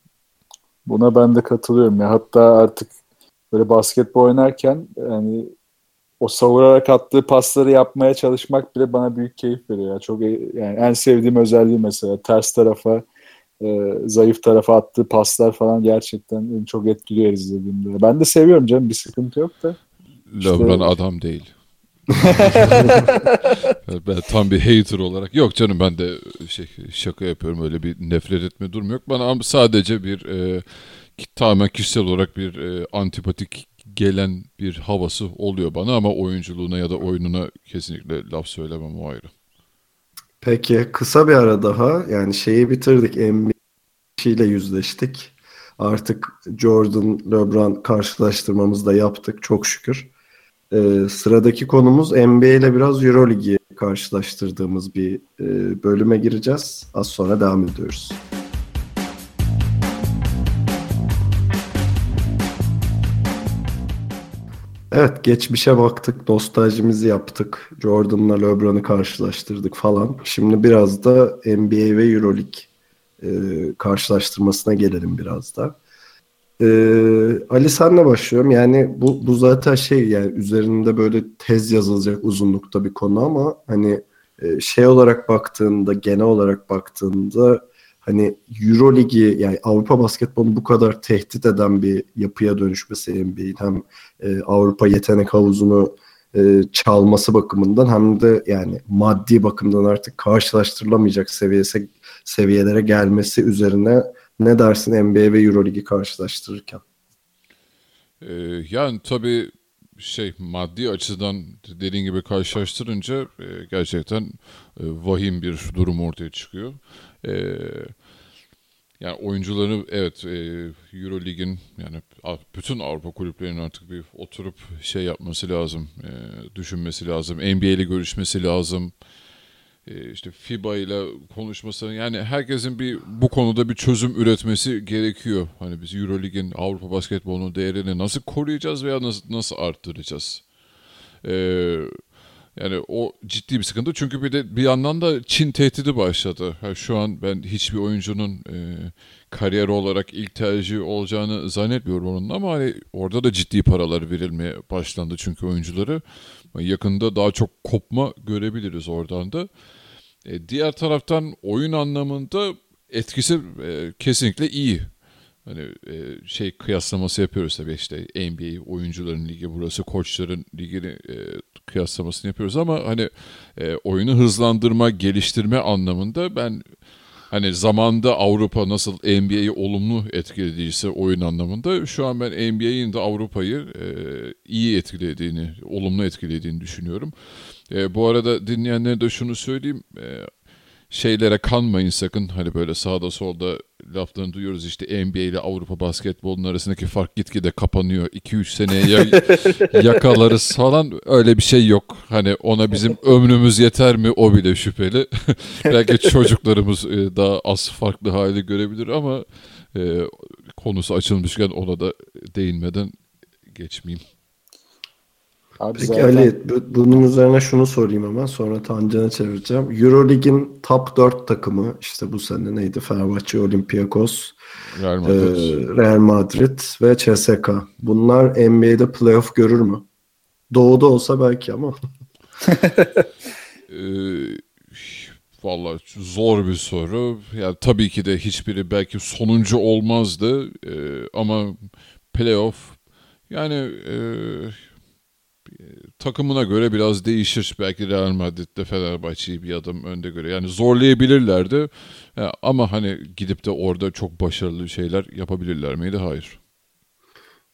S3: Buna ben de katılıyorum ya. Hatta artık böyle basketbol oynarken yani o savurarak attığı pasları yapmaya çalışmak bile bana büyük keyif veriyor. Ya. Çok e- yani en sevdiğim özelliği mesela ters tarafa e, zayıf tarafa attığı paslar falan gerçekten çok etkiliyor izlediğimde. Ben de seviyorum canım bir sıkıntı yok da.
S4: LeBron adam değil. Ben tam bir hater olarak. Yok canım ben de şey şaka yapıyorum öyle bir nefret etme durum yok. Bana sadece bir e, tamamen kişisel olarak bir e, antipatik gelen bir havası oluyor bana ama oyunculuğuna ya da oyununa kesinlikle laf söylemem o ayrı.
S1: Peki kısa bir ara daha yani şeyi bitirdik NBA ile yüzleştik. Artık Jordan LeBron karşılaştırmamızı da yaptık çok şükür. Ee, sıradaki konumuz NBA ile biraz Euroligi karşılaştırdığımız bir e, bölüme gireceğiz. Az sonra devam ediyoruz. Evet, geçmişe baktık, nostaljimizi yaptık. Jordan'la LeBron'u karşılaştırdık falan. Şimdi biraz da NBA ve EuroLeague e, karşılaştırmasına gelelim biraz da. E, Ali senle başlıyorum. Yani bu, bu zaten şey yani üzerinde böyle tez yazılacak uzunlukta bir konu ama hani e, şey olarak baktığında, genel olarak baktığında hani Euroligi yani Avrupa basketbolunu bu kadar tehdit eden bir yapıya dönüşmesi NBA'in hem e, Avrupa yetenek havuzunu e, çalması bakımından hem de yani maddi bakımdan artık karşılaştırılamayacak seviyesi seviyelere gelmesi üzerine ne dersin NBA ve Euroligi karşılaştırırken?
S4: Ee, yani tabii şey maddi açıdan dediğin gibi karşılaştırınca e, gerçekten e, vahim bir durum ortaya çıkıyor. E, yani oyuncuları evet e, Eurolig'in yani bütün Avrupa kulüplerinin artık bir oturup şey yapması lazım, e, düşünmesi lazım, NBA ile görüşmesi lazım. E, işte FIBA ile konuşması yani herkesin bir bu konuda bir çözüm üretmesi gerekiyor. Hani biz EuroLeague'in Avrupa basketbolunun değerini nasıl koruyacağız veya nasıl, nasıl arttıracağız? E, yani o ciddi bir sıkıntı. Çünkü bir de bir yandan da Çin tehdidi başladı. Ha, şu an ben hiçbir oyuncunun e, kariyer olarak ilk tercih olacağını zannetmiyorum onun ama hani orada da ciddi paralar verilmeye başlandı çünkü oyuncuları. Yakında daha çok kopma görebiliriz oradan da. E, diğer taraftan oyun anlamında etkisi e, kesinlikle iyi. Hani e, şey kıyaslaması yapıyoruz tabii işte NBA oyuncuların ligi burası, koçların ligini e, kıyaslamasını yapıyoruz ama hani e, oyunu hızlandırma, geliştirme anlamında ben hani zamanda Avrupa nasıl NBA'yi olumlu etkilediyse oyun anlamında şu an ben NBA'in de Avrupa'yı e, iyi etkilediğini, olumlu etkilediğini düşünüyorum. E, bu arada dinleyenlere de şunu söyleyeyim. E, şeylere kanmayın sakın. Hani böyle sağda solda laflarını duyuyoruz işte NBA ile Avrupa basketbolunun arasındaki fark gitgide kapanıyor. 2-3 seneye ya- yakalarız falan öyle bir şey yok. Hani ona bizim ömrümüz yeter mi o bile şüpheli. Belki çocuklarımız e, daha az farklı hali görebilir ama e, konusu açılmışken ona da değinmeden geçmeyeyim.
S3: Abi
S1: Peki
S3: zaten-
S1: Ali bu- bunun üzerine şunu sorayım hemen sonra Tancan'a çevireceğim. Eurolig'in top 4 takımı işte bu sene neydi? Fenerbahçe, Olympiakos,
S4: Real
S1: e,
S4: Madrid.
S1: Real Madrid ve CSKA. Bunlar NBA'de playoff görür mü? Doğuda olsa belki ama.
S4: Ee, Vallahi zor bir soru. Yani tabii ki de hiçbiri belki sonuncu olmazdı Ee, ama playoff yani e, takımına göre biraz değişir. Belki Real Madrid'de Fenerbahçe'yi bir adım önde göre. Yani zorlayabilirlerdi Ya ama hani gidip de orada çok başarılı şeyler yapabilirler miydi? Hayır.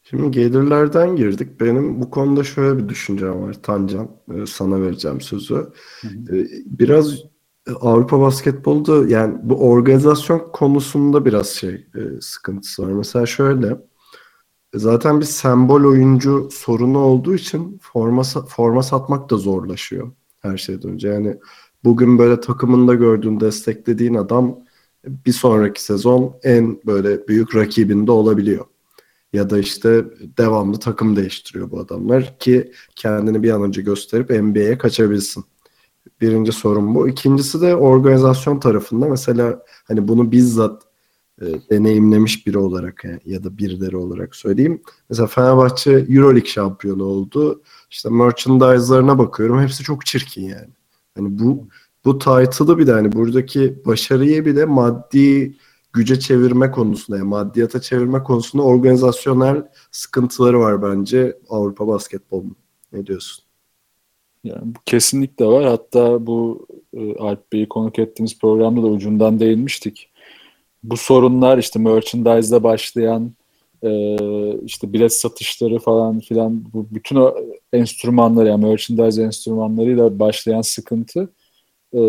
S1: Şimdi gelirlerden girdik. Benim bu konuda şöyle bir düşüncem var Tancan. e, Sana vereceğim sözü. E, Biraz e, Avrupa basketbolda yani bu organizasyon konusunda biraz şey e, sıkıntısı var. Mesela şöyle zaten bir sembol oyuncu sorunu olduğu için forma, forma satmak da zorlaşıyor her şeyden önce. Yani bugün böyle takımında gördüğün, desteklediğin adam bir sonraki sezon en böyle büyük rakibinde olabiliyor. Ya da işte devamlı takım değiştiriyor bu adamlar ki kendini bir an önce gösterip NBA'ye kaçabilsin. Birinci sorun bu. İkincisi de organizasyon tarafında mesela hani bunu bizzat e, deneyimlemiş biri olarak yani, ya da birileri olarak söyleyeyim. Mesela Fenerbahçe Euroleague şampiyonu oldu. İşte merchandise'larına bakıyorum. Hepsi çok çirkin yani. Hani bu bu title'ı bir de hani buradaki başarıyı bir de maddi güce çevirme konusunda yani maddiyata çevirme konusunda organizasyonel sıkıntıları var bence Avrupa basketbolunun. Ne diyorsun?
S3: Yani bu kesinlikle var. Hatta bu e, Alp Bey'i konuk ettiğimiz programda da ucundan değinmiştik. Bu sorunlar işte merchandise'da başlayan e, işte bilet satışları falan filan bu bütün o enstrümanlar yani merchandise enstrümanlarıyla başlayan sıkıntı e,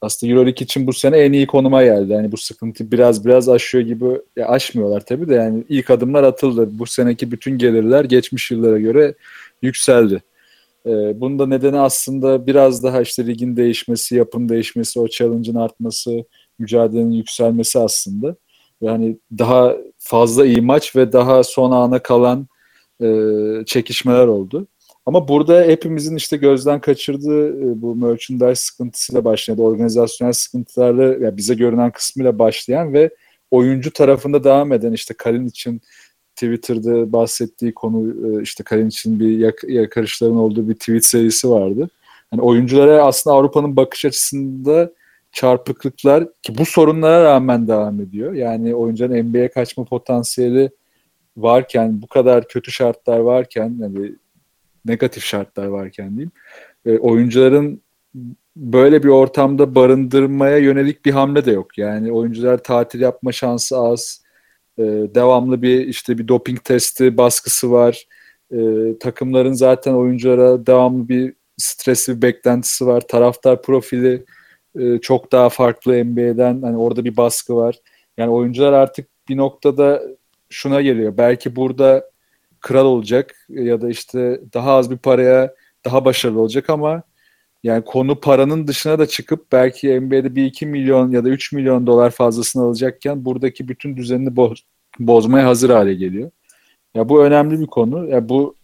S3: aslında Euroleague için bu sene en iyi konuma geldi. Yani bu sıkıntı biraz biraz aşıyor gibi ya aşmıyorlar tabii de yani ilk adımlar atıldı. Bu seneki bütün gelirler geçmiş yıllara göre yükseldi. Bunun da nedeni aslında biraz daha işte ligin değişmesi, yapın değişmesi, o challenge'ın artması, mücadelenin yükselmesi aslında. Yani daha fazla iyi maç ve daha son ana kalan e, çekişmeler oldu. Ama burada hepimizin işte gözden kaçırdığı e, bu merchandise sıkıntısıyla başlayan, organizasyonel sıkıntılarla yani bize görünen kısmıyla başlayan ve oyuncu tarafında devam eden işte Kalin için Twitter'da bahsettiği konu e, işte Kalin için bir yak- yakarışların olduğu bir tweet serisi vardı. Hani oyunculara aslında Avrupa'nın bakış açısında çarpıklıklar ki bu sorunlara rağmen devam ediyor. Yani oyuncuların NBA'ye kaçma potansiyeli varken bu kadar kötü şartlar varken yani negatif şartlar varken diyeyim e, oyuncuların böyle bir ortamda barındırmaya yönelik bir hamle de yok. Yani oyuncular tatil yapma şansı az. E, devamlı bir işte bir doping testi baskısı var. E, takımların zaten oyunculara devamlı bir stresli bir beklentisi var. Taraftar profili e, çok daha farklı NBA'den. Hani orada bir baskı var. Yani oyuncular artık bir noktada şuna geliyor. Belki burada kral olacak ya da işte daha az bir paraya daha başarılı olacak ama yani konu paranın dışına da çıkıp belki NBA'de bir 2 milyon ya da 3 milyon dolar fazlasını alacakken buradaki bütün düzenini boz, bozmaya hazır hale geliyor. Ya bu önemli bir konu. Ya bu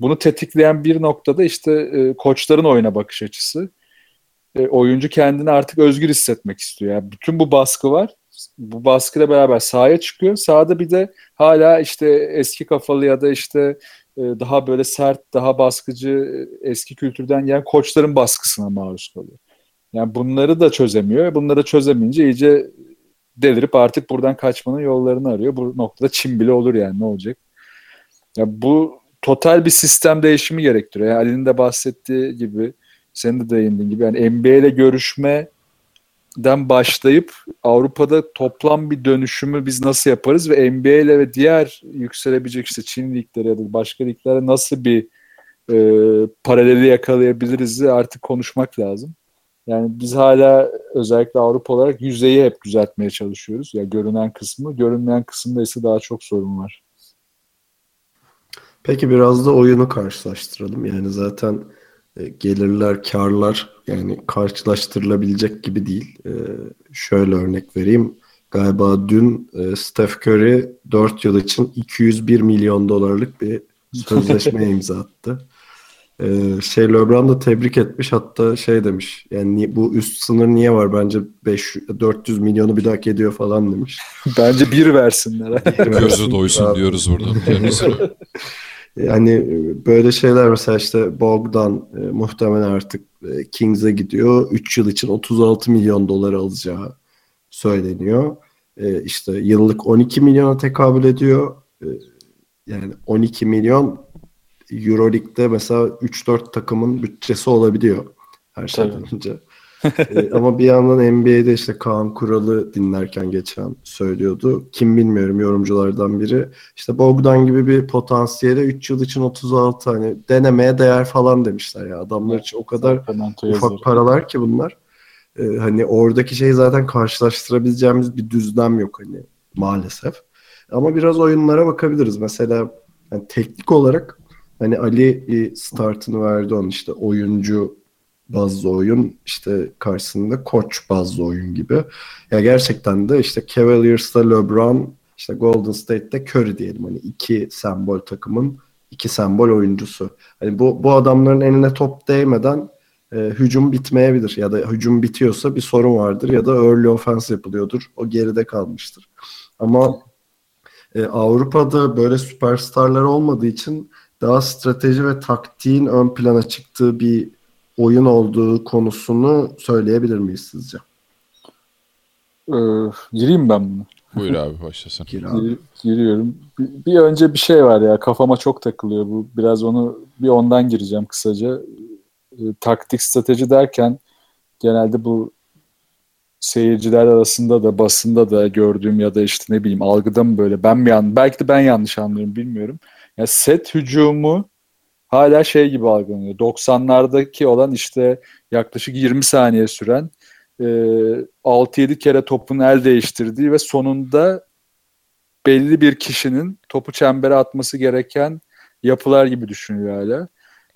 S3: bunu tetikleyen bir noktada işte e, koçların oyuna bakış açısı. E, oyuncu kendini artık özgür hissetmek istiyor. Yani bütün bu baskı var. Bu baskıyla beraber sahaya çıkıyor. Sahada bir de hala işte eski kafalı ya da işte e, daha böyle sert, daha baskıcı e, eski kültürden gelen koçların baskısına maruz kalıyor. Yani bunları da çözemiyor. Bunları çözemeyince iyice delirip artık buradan kaçmanın yollarını arıyor. Bu noktada Çin bile olur yani ne olacak? Ya bu total bir sistem değişimi gerektiriyor. Yani Ali'nin de bahsettiği gibi, senin de değindiğin gibi yani NBA ile görüşme den başlayıp Avrupa'da toplam bir dönüşümü biz nasıl yaparız ve NBA ile ve diğer yükselebilecek işte Çin ligleri ya da başka liglere nasıl bir e, paraleli yakalayabiliriz artık konuşmak lazım. Yani biz hala özellikle Avrupa olarak yüzeyi hep düzeltmeye çalışıyoruz. Ya yani görünen kısmı, görünmeyen kısımda ise daha çok sorun var.
S1: Peki biraz da oyunu karşılaştıralım. Yani zaten gelirler, karlar yani karşılaştırılabilecek gibi değil. E, şöyle örnek vereyim. Galiba dün e, Steph Curry 4 yıl için 201 milyon dolarlık bir sözleşme imza attı. Ee, şey LeBron da tebrik etmiş hatta şey demiş yani bu üst sınır niye var bence 5 400 milyonu bir hak ediyor falan demiş.
S3: bence bir versinler.
S4: Gözü doysun abi. diyoruz buradan kendisine.
S1: yani böyle şeyler mesela işte Bogdan e, muhtemelen artık e, Kings'e gidiyor. 3 yıl için 36 milyon dolar alacağı söyleniyor. E, işte yıllık 12 milyona tekabül ediyor. E, yani 12 milyon Euroleague'de mesela 3-4 takımın bütçesi olabiliyor her şeyden Tabii. önce. Ee, ama bir yandan NBA'de işte Kaan Kural'ı dinlerken geçen söylüyordu. Kim bilmiyorum yorumculardan biri. İşte Bogdan gibi bir potansiyele 3 yıl için 36 hani denemeye değer falan demişler ya. Adamlar için o kadar ufak paralar ki bunlar. Ee, hani oradaki şey zaten karşılaştırabileceğimiz bir düzlem yok hani maalesef. Ama biraz oyunlara bakabiliriz. Mesela yani teknik olarak Hani Ali bir startını verdi onun işte oyuncu bazlı oyun işte karşısında koç bazlı oyun gibi. Ya gerçekten de işte Cavaliers'ta LeBron işte Golden State'te Curry diyelim hani iki sembol takımın iki sembol oyuncusu. Hani bu bu adamların eline top değmeden e, hücum bitmeyebilir ya da hücum bitiyorsa bir sorun vardır ya da early offense yapılıyordur. O geride kalmıştır. Ama e, Avrupa'da böyle süperstarlar olmadığı için daha strateji ve taktiğin ön plana çıktığı bir oyun olduğu konusunu söyleyebilir miyiz sizce?
S3: Ee, gireyim ben bunu.
S4: Buyur abi başlasın.
S1: Gir abi.
S3: Giriyorum. Bir, bir önce bir şey var ya kafama çok takılıyor bu. Biraz onu bir ondan gireceğim kısaca. E, taktik strateji derken genelde bu seyirciler arasında da basında da gördüğüm ya da işte ne bileyim algıda mı böyle ben mi yan belki de ben yanlış anlıyorum bilmiyorum. Yani set hücumu hala şey gibi algılanıyor. 90'lardaki olan işte yaklaşık 20 saniye süren e, 6-7 kere topun el değiştirdiği ve sonunda belli bir kişinin topu çembere atması gereken yapılar gibi düşünüyor hala.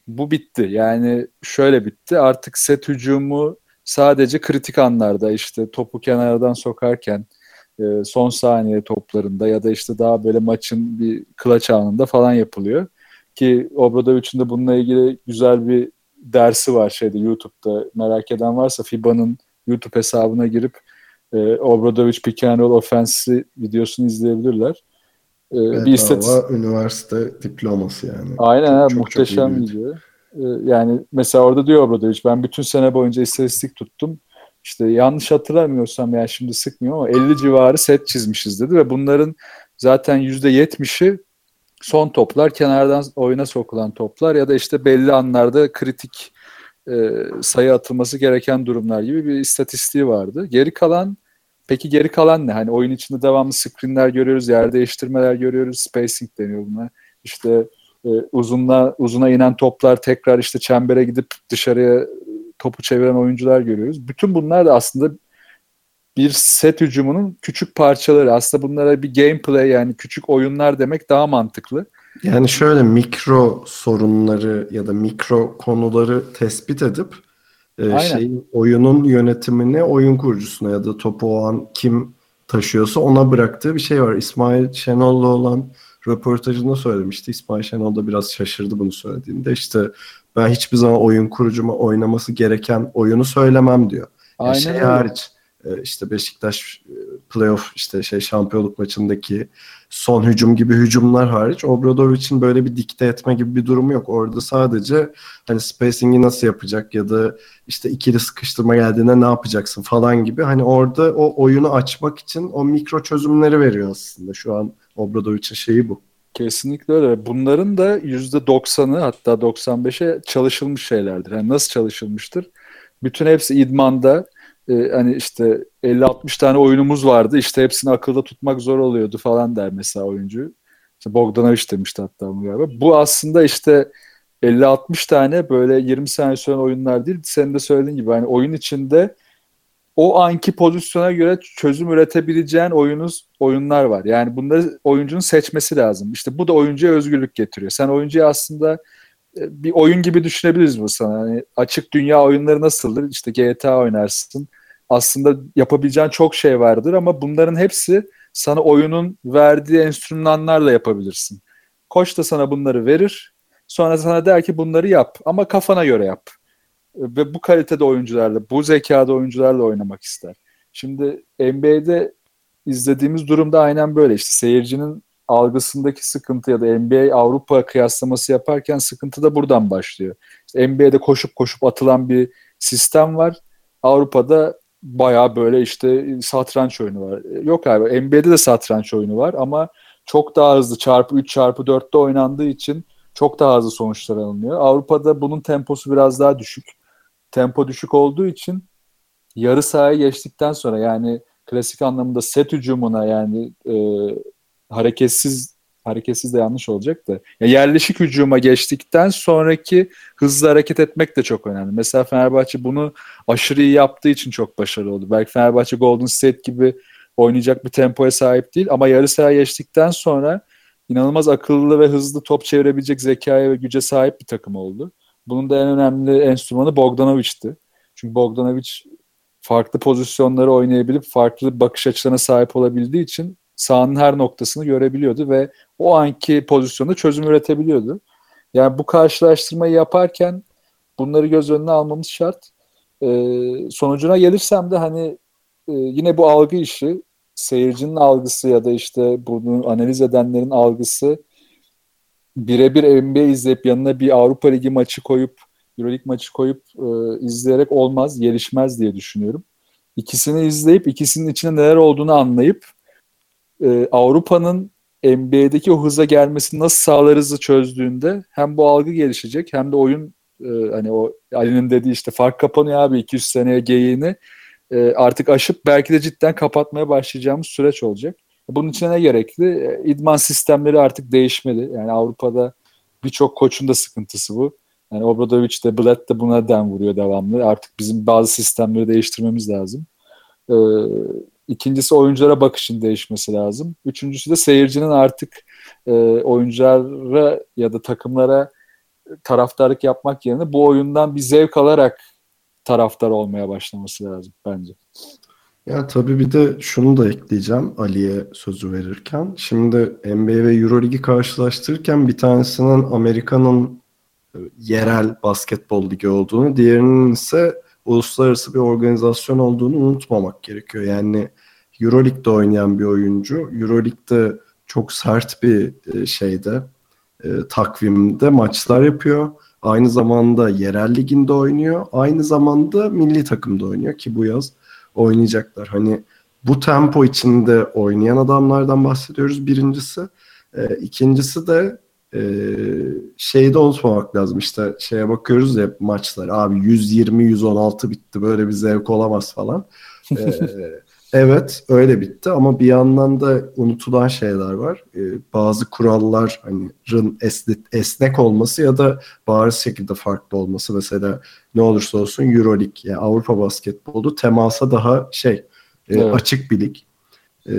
S3: Bu bitti. Yani şöyle bitti. Artık set hücumu sadece kritik anlarda işte topu kenardan sokarken e, son saniye toplarında ya da işte daha böyle maçın bir klaç anında falan yapılıyor. Ki Obradovic'in de bununla ilgili güzel bir dersi var şeyde YouTube'da merak eden varsa FIBA'nın YouTube hesabına girip e, Obradovic Pick and Roll Offense'i videosunu izleyebilirler.
S1: E, evet, bir istatistik... üniversite diploması yani.
S3: Aynen çok, muhteşem çok video. E, yani mesela orada diyor Obradovic ben bütün sene boyunca istatistik tuttum işte yanlış hatırlamıyorsam yani şimdi sıkmıyor ama 50 civarı set çizmişiz dedi ve bunların zaten %70'i son toplar, kenardan oyuna sokulan toplar ya da işte belli anlarda kritik e, sayı atılması gereken durumlar gibi bir istatistiği vardı. Geri kalan peki geri kalan ne? Hani oyun içinde devamlı screenler görüyoruz, yer değiştirmeler görüyoruz, spacing deniyor buna. İşte e, uzunla uzuna inen toplar tekrar işte çembere gidip dışarıya topu çeviren oyuncular görüyoruz. Bütün bunlar da aslında bir set hücumunun küçük parçaları. Aslında bunlara bir gameplay yani küçük oyunlar demek daha mantıklı.
S1: Yani şöyle mikro sorunları ya da mikro konuları tespit edip e, şey oyunun yönetimini oyun kurucusuna ya da topu o an kim taşıyorsa ona bıraktığı bir şey var. İsmail Şenol'la olan röportajında söylemişti. İsmail Şenol da biraz şaşırdı bunu söylediğinde. İşte ben hiçbir zaman oyun kurucuma oynaması gereken oyunu söylemem diyor. Aynen yani şey öyle. hariç e, işte Beşiktaş e, playoff işte şey şampiyonluk maçındaki son hücum gibi hücumlar hariç Obradovic'in böyle bir dikte etme gibi bir durumu yok. Orada sadece hani spacing'i nasıl yapacak ya da işte ikili sıkıştırma geldiğinde ne yapacaksın falan gibi hani orada o oyunu açmak için o mikro çözümleri veriyor aslında. Şu an Obradovic'in şeyi bu.
S3: Kesinlikle öyle. Bunların da %90'ı hatta 95'e çalışılmış şeylerdir. Yani nasıl çalışılmıştır? Bütün hepsi idmanda e, hani işte 50-60 tane oyunumuz vardı. İşte hepsini akılda tutmak zor oluyordu falan der mesela oyuncu. İşte Bogdanovic demişti hatta bunu galiba. Bu aslında işte 50-60 tane böyle 20 saniye süren oyunlar değil. Senin de söylediğin gibi hani oyun içinde o anki pozisyona göre çözüm üretebileceğin oyunuz oyunlar var. Yani bunları oyuncunun seçmesi lazım. İşte bu da oyuncuya özgürlük getiriyor. Sen oyuncuya aslında bir oyun gibi düşünebiliriz bu sana. Yani açık dünya oyunları nasıldır? İşte GTA oynarsın. Aslında yapabileceğin çok şey vardır ama bunların hepsi sana oyunun verdiği enstrümanlarla yapabilirsin. Koç da sana bunları verir. Sonra sana der ki bunları yap ama kafana göre yap ve bu kalitede oyuncularla, bu zekada oyuncularla oynamak ister. Şimdi NBA'de izlediğimiz durumda aynen böyle. İşte seyircinin algısındaki sıkıntı ya da NBA Avrupa kıyaslaması yaparken sıkıntı da buradan başlıyor. İşte NBA'de koşup koşup atılan bir sistem var. Avrupa'da baya böyle işte satranç oyunu var. Yok abi NBA'de de satranç oyunu var ama çok daha hızlı çarpı 3 çarpı 4'te oynandığı için çok daha hızlı sonuçlar alınıyor. Avrupa'da bunun temposu biraz daha düşük tempo düşük olduğu için yarı sahaya geçtikten sonra yani klasik anlamda set hücumuna yani e, hareketsiz hareketsiz de yanlış olacak da ya yerleşik hücuma geçtikten sonraki hızlı hareket etmek de çok önemli. Mesela Fenerbahçe bunu aşırı iyi yaptığı için çok başarılı oldu. Belki Fenerbahçe Golden State gibi oynayacak bir tempoya sahip değil ama yarı sahaya geçtikten sonra inanılmaz akıllı ve hızlı top çevirebilecek zekaya ve güce sahip bir takım oldu. Bunun da en önemli enstrümanı Bogdanovic'ti. Çünkü Bogdanovic farklı pozisyonları oynayabilip farklı bakış açılarına sahip olabildiği için sahanın her noktasını görebiliyordu ve o anki pozisyonda çözüm üretebiliyordu. Yani bu karşılaştırmayı yaparken bunları göz önüne almamız şart. Ee, sonucuna gelirsem de hani e, yine bu algı işi seyircinin algısı ya da işte bunu analiz edenlerin algısı birebir NBA izleyip yanına bir Avrupa Ligi maçı koyup Euroleague maçı koyup e, izleyerek olmaz, gelişmez diye düşünüyorum. İkisini izleyip ikisinin içinde neler olduğunu anlayıp e, Avrupa'nın NBA'deki o hıza gelmesini nasıl sağlarızı çözdüğünde hem bu algı gelişecek hem de oyun e, hani o Ali'nin dediği işte fark kapanıyor abi 200 seneye geyiğini e, artık aşıp belki de cidden kapatmaya başlayacağımız süreç olacak. Bunun için ne gerekli? E, idman sistemleri artık değişmeli. Yani Avrupa'da birçok koçun da sıkıntısı bu. Yani Obradovic de Blatt de buna den vuruyor devamlı. Artık bizim bazı sistemleri değiştirmemiz lazım. Ee, ikincisi oyunculara bakışın değişmesi lazım. Üçüncüsü de seyircinin artık e, oyunculara ya da takımlara taraftarlık yapmak yerine bu oyundan bir zevk alarak taraftar olmaya başlaması lazım bence.
S1: Ya tabii bir de şunu da ekleyeceğim Ali'ye sözü verirken. Şimdi NBA ve Euroligi karşılaştırırken bir tanesinin Amerika'nın e, yerel basketbol ligi olduğunu, diğerinin ise uluslararası bir organizasyon olduğunu unutmamak gerekiyor. Yani Euroleague'de oynayan bir oyuncu, Euroleague'de çok sert bir e, şeyde, e, takvimde maçlar yapıyor. Aynı zamanda yerel liginde oynuyor. Aynı zamanda milli takımda oynuyor ki bu yaz oynayacaklar. Hani bu tempo içinde oynayan adamlardan bahsediyoruz birincisi. E, ikincisi de şeyi de unutmamak lazım. İşte şeye bakıyoruz ya maçlar. Abi 120-116 bitti. Böyle bir zevk olamaz falan. E, evet öyle bitti ama bir yandan da unutulan şeyler var. E, bazı kurallar hani esnek, esnek olması ya da bariz şekilde farklı olması. Mesela ne olursa olsun Euroleague yani Avrupa basketbolu temasa daha şey e, evet. açık bir lig. E,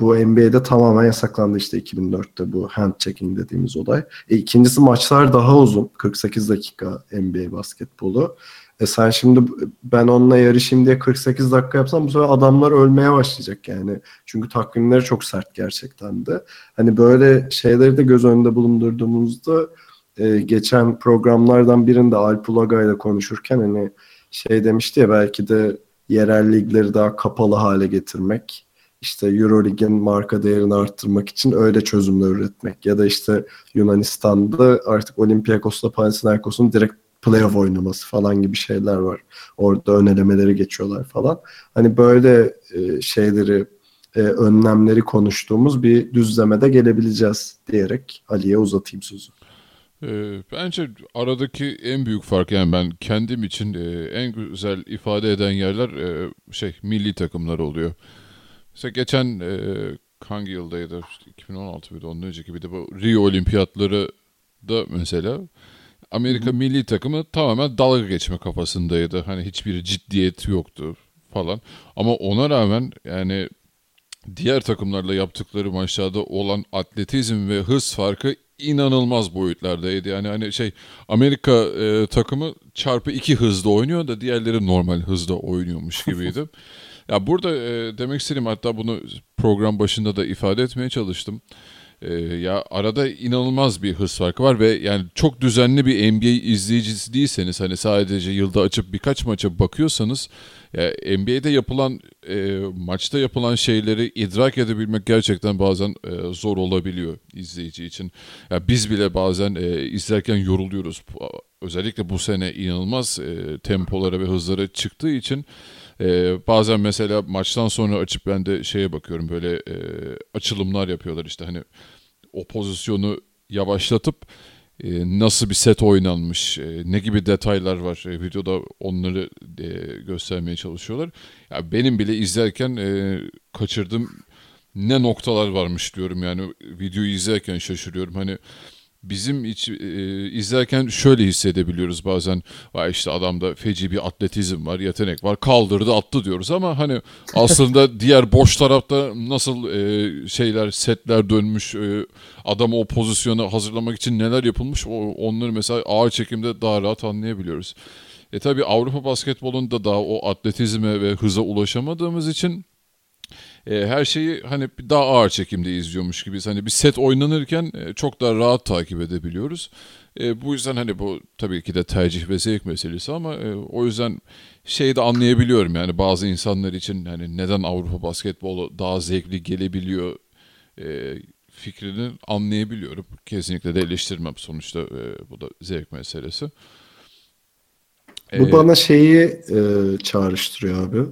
S1: bu NBA'de tamamen yasaklandı işte 2004'te bu hand checking dediğimiz olay. E, ikincisi maçlar daha uzun. 48 dakika NBA basketbolu. E sen şimdi ben onunla yarışayım diye 48 dakika yapsam bu sefer adamlar ölmeye başlayacak yani. Çünkü takvimleri çok sert gerçekten de. Hani böyle şeyleri de göz önünde bulundurduğumuzda e, geçen programlardan birinde Alp Ulaga ile konuşurken hani şey demişti ya belki de yerel ligleri daha kapalı hale getirmek işte Eurolig'in marka değerini arttırmak için öyle çözümler üretmek ya da işte Yunanistan'da artık Olympiakos'la Panathinaikos'un direkt playoff oynaması falan gibi şeyler var. Orada önelemeleri geçiyorlar falan. Hani böyle e, şeyleri e, önlemleri konuştuğumuz bir düzlemede gelebileceğiz diyerek Ali'ye uzatayım sözü.
S4: Ee, bence aradaki en büyük fark yani ben kendim için e, en güzel ifade eden yerler e, şey milli takımlar oluyor. Mesela geçen e, hangi yıldaydı? İşte 2016 mıydı? Ondan önceki bir de bu Rio Olimpiyatları da mesela Amerika milli takımı tamamen dalga geçme kafasındaydı. Hani hiçbir ciddiyet yoktu falan. Ama ona rağmen yani diğer takımlarla yaptıkları maçlarda olan atletizm ve hız farkı inanılmaz boyutlardaydı. Yani hani şey Amerika e, takımı çarpı iki hızda oynuyor da diğerleri normal hızda oynuyormuş gibiydi. ya burada e, demek istediğim hatta bunu program başında da ifade etmeye çalıştım. E, ya arada inanılmaz bir hız farkı var ve yani çok düzenli bir NBA izleyicisi değilseniz hani sadece yılda açıp birkaç maça bakıyorsanız ya NBA'de yapılan e, maçta yapılan şeyleri idrak edebilmek gerçekten bazen e, zor olabiliyor izleyici için. Ya biz bile bazen e, izlerken yoruluyoruz. Özellikle bu sene inanılmaz e, tempolara ve hızlara çıktığı için e, bazen mesela maçtan sonra açıp ben de şeye bakıyorum böyle e, açılımlar yapıyorlar işte hani o pozisyonu yavaşlatıp e, nasıl bir set oynanmış, e, ne gibi detaylar var e, videoda onları e, göstermeye çalışıyorlar. Ya benim bile izlerken e, kaçırdığım ne noktalar varmış diyorum yani videoyu izlerken şaşırıyorum. Hani bizim iç, e, izlerken şöyle hissedebiliyoruz bazen. Vay işte adamda feci bir atletizm var, yetenek var. Kaldırdı, attı diyoruz ama hani aslında diğer boş tarafta nasıl e, şeyler, setler dönmüş, e, adamı o pozisyona hazırlamak için neler yapılmış o, onları mesela ağır çekimde daha rahat anlayabiliyoruz. E tabi Avrupa basketbolunda daha o atletizme ve hıza ulaşamadığımız için e, her şeyi hani daha ağır çekimde izliyormuş gibiyiz. Hani bir set oynanırken e, çok daha rahat takip edebiliyoruz. E, bu yüzden hani bu tabii ki de tercih ve zevk meselesi ama e, o yüzden şeyi de anlayabiliyorum yani bazı insanlar için hani neden Avrupa basketbolu daha zevkli gelebiliyor e, fikrini anlayabiliyorum. Kesinlikle de eleştirmem sonuçta e, bu da zevk meselesi.
S1: Bu ee, bana şeyi e, çağrıştırıyor abi.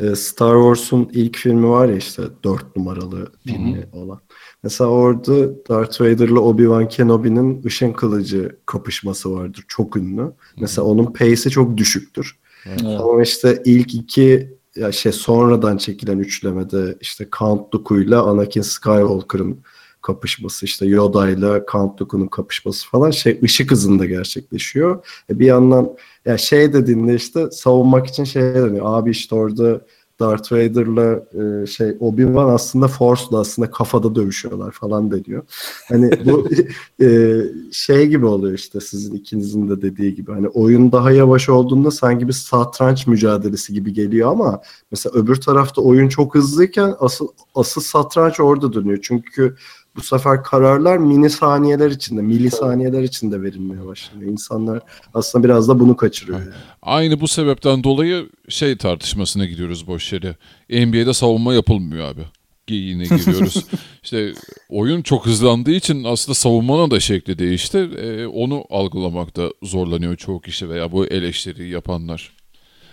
S1: E, Star Wars'un ilk filmi var ya işte dört numaralı filmi Hı-hı. olan. Mesela orada Darth Vader'la Obi-Wan Kenobi'nin ışın kılıcı kapışması vardır. Çok ünlü. Hı-hı. Mesela onun pace'i çok düşüktür. Evet. Ama işte ilk iki ya şey sonradan çekilen üçlemede işte Count Dooku'yla Anakin Skywalker'ın kapışması işte Yoda ile Count Dooku'nun kapışması falan şey ışık hızında gerçekleşiyor. E bir yandan ya şey dediğinde işte savunmak için şey deniyor. Abi işte orada Darth Vader'la e, şey Obi-Wan aslında Force'la aslında kafada dövüşüyorlar falan deniyor. Hani bu e, şey gibi oluyor işte sizin ikinizin de dediği gibi. Hani oyun daha yavaş olduğunda sanki bir satranç mücadelesi gibi geliyor ama mesela öbür tarafta oyun çok hızlıyken asıl asıl satranç orada dönüyor. Çünkü bu sefer kararlar mini saniyeler içinde, milisaniyeler içinde verilmeye başlıyor. İnsanlar aslında biraz da bunu kaçırıyor. Yani.
S4: Aynı bu sebepten dolayı şey tartışmasına gidiyoruz boş yere. NBA'de savunma yapılmıyor abi. Yine giriyoruz. İşte oyun çok hızlandığı için aslında savunmanın da şekli değişti. Ee, onu algılamakta zorlanıyor çoğu kişi veya bu eleştiriyi yapanlar.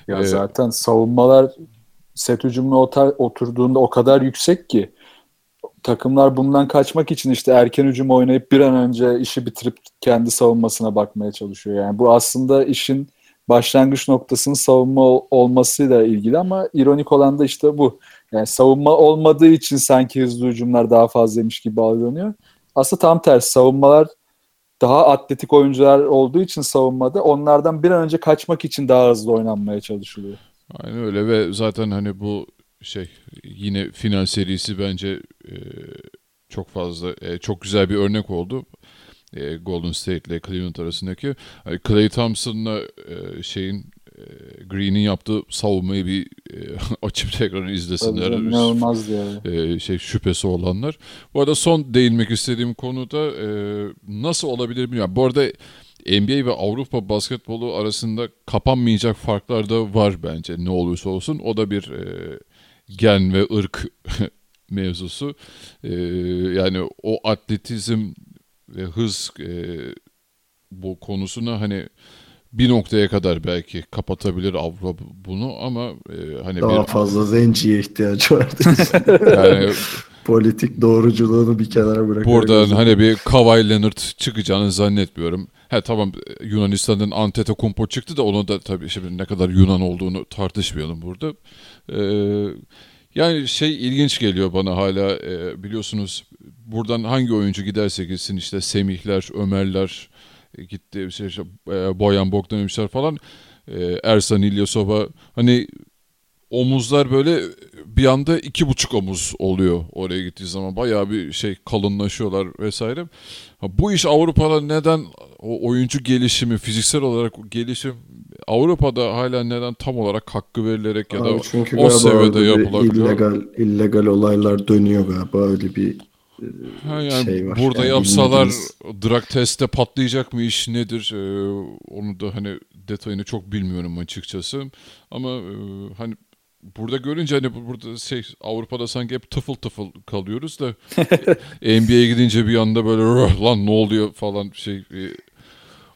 S3: Ya ee, zaten savunmalar set hücumuna oturduğunda o kadar yüksek ki takımlar bundan kaçmak için işte erken hücum oynayıp bir an önce işi bitirip kendi savunmasına bakmaya çalışıyor. Yani bu aslında işin başlangıç noktasının savunma olmasıyla ilgili ama ironik olan da işte bu. Yani savunma olmadığı için sanki hızlı hücumlar daha fazlaymış gibi algılanıyor. Aslında tam tersi savunmalar daha atletik oyuncular olduğu için savunmada onlardan bir an önce kaçmak için daha hızlı oynanmaya çalışılıyor.
S4: Aynen öyle ve zaten hani bu şey yine final serisi bence e, çok fazla e, çok güzel bir örnek oldu. E, Golden State ile Cleveland arasındaki. Yani Clay Thompson'la e, şeyin e, Green'in yaptığı savunmayı bir e, açıp tekrar izlesinler.
S3: İnanılmaz yani.
S4: E, şey şüphesi olanlar. Bu arada son değinmek istediğim konuda e, nasıl olabilir bilmiyorum. Bu arada NBA ve Avrupa basketbolu arasında kapanmayacak farklar da var bence ne olursa olsun. O da bir e, gen ve ırk mevzusu. E, yani o atletizm ve hız e, bu konusuna hani bir noktaya kadar belki kapatabilir Avrupa bunu ama e, hani
S1: daha bir, fazla zenciye ihtiyaç var. yani politik doğruculuğunu bir kenara bırakıyor.
S4: Buradan hani bir Kawhi Leonard çıkacağını zannetmiyorum. He tamam Yunanistan'ın Antetokounmpo çıktı da onu da tabii şimdi ne kadar Yunan olduğunu tartışmayalım burada. Ee, yani şey ilginç geliyor bana hala e, biliyorsunuz buradan hangi oyuncu giderse gitsin işte Semihler, Ömerler gitti şey, şey, e, Boyan Bogdanovic'ler falan e, Ersan İlyasova hani omuzlar böyle bir anda iki buçuk omuz oluyor oraya gittiği zaman. Bayağı bir şey kalınlaşıyorlar vesaire. Ha, bu iş Avrupa'da neden o oyuncu gelişimi, fiziksel olarak gelişim Avrupa'da hala neden tam olarak hakkı verilerek ya da
S1: Abi çünkü
S4: o seviyede yapılabiliyor?
S1: illegal, illegal olaylar dönüyor galiba öyle bir
S4: Ha yani
S1: şey var.
S4: burada
S1: Yani
S4: yapsalar
S1: bilmediğimiz-
S4: drug testte patlayacak mı iş nedir? Ee, onu da hani detayını çok bilmiyorum açıkçası. Ama e, hani burada görünce hani bu- burada şey Avrupa'da sanki hep tıfıl tıfıl kalıyoruz da NBA'ye gidince bir anda böyle "Rah, lan ne oluyor falan şey e,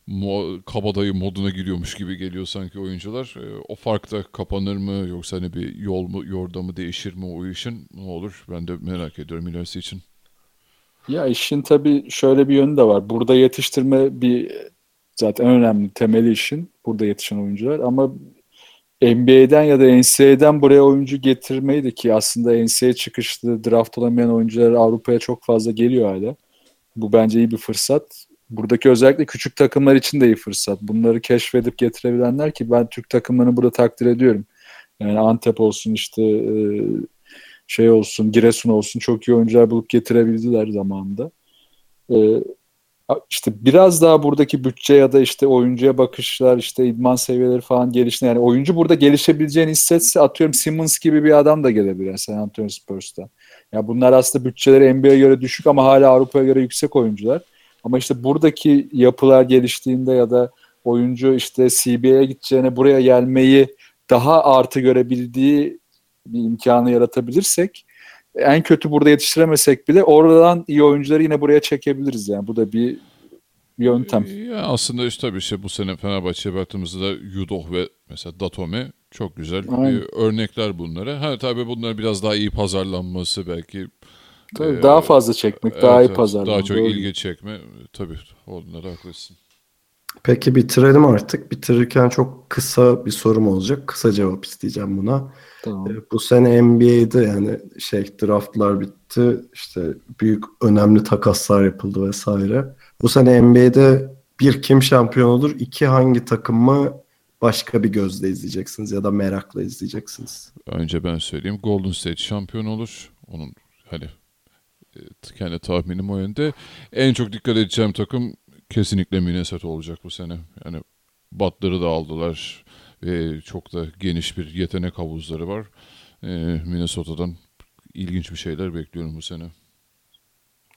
S4: mo- kabadayı moduna giriyormuş gibi geliyor sanki oyuncular. E, o fark da kapanır mı yoksa hani bir yol mu yordamı değişir mi o işin ne olur ben de merak ediyorum ilerisi için.
S3: Ya işin tabii şöyle bir yönü de var. Burada yetiştirme bir zaten en önemli temeli işin burada yetişen oyuncular ama NBA'den ya da NCAA'den buraya oyuncu getirmeyi de ki aslında NCAA çıkışlı draft olamayan oyuncular Avrupa'ya çok fazla geliyor hala. Bu bence iyi bir fırsat. Buradaki özellikle küçük takımlar için de iyi fırsat. Bunları keşfedip getirebilenler ki ben Türk takımlarını burada takdir ediyorum. Yani Antep olsun işte e, şey olsun, Giresun olsun çok iyi oyuncular bulup getirebildiler zamanında. İşte biraz daha buradaki bütçe ya da işte oyuncuya bakışlar, işte idman seviyeleri falan gelişti. Yani oyuncu burada gelişebileceğini hissetse atıyorum Simmons gibi bir adam da gelebilir San Antonio Spurs'ta. Ya bunlar aslında bütçeleri NBA'ye göre düşük ama hala Avrupa'ya göre yüksek oyuncular. Ama işte buradaki yapılar geliştiğinde ya da oyuncu işte CBA'ye gideceğine buraya gelmeyi daha artı görebildiği bir imkanı yaratabilirsek en kötü burada yetiştiremesek bile oradan iyi oyuncuları yine buraya çekebiliriz yani. Bu da bir yöntem.
S4: Ya aslında işte tabii işte bu sene Fenerbahçe'ye baktığımızda da Yudoh ve mesela Datome çok güzel
S3: Aynen.
S4: e, örnekler bunlara. Ha tabii bunlar biraz daha iyi pazarlanması belki.
S3: Tabii
S4: e,
S3: daha fazla çekmek,
S4: evet,
S3: daha iyi
S4: evet,
S3: pazarlamak.
S4: Daha çok
S3: Doğru.
S4: ilgi çekme. Tabii onlara haklısın.
S1: Peki bitirelim artık. Bitirirken çok kısa bir sorum olacak. Kısa cevap isteyeceğim buna.
S3: Tamam.
S1: E, Bu sene NBA'de yani şey draftlar bitti. İşte büyük önemli takaslar yapıldı vesaire. Bu sene NBA'de bir kim şampiyon olur, iki hangi takımı başka bir gözle izleyeceksiniz ya da merakla izleyeceksiniz.
S4: Önce ben söyleyeyim. Golden State şampiyon olur. Onun hani e, kendi tahminim o yönde. En çok dikkat edeceğim takım kesinlikle Minnesota olacak bu sene. Yani Butler'ı da aldılar. Ve çok da geniş bir yetenek havuzları var. E, Minnesota'dan ilginç bir şeyler bekliyorum bu sene.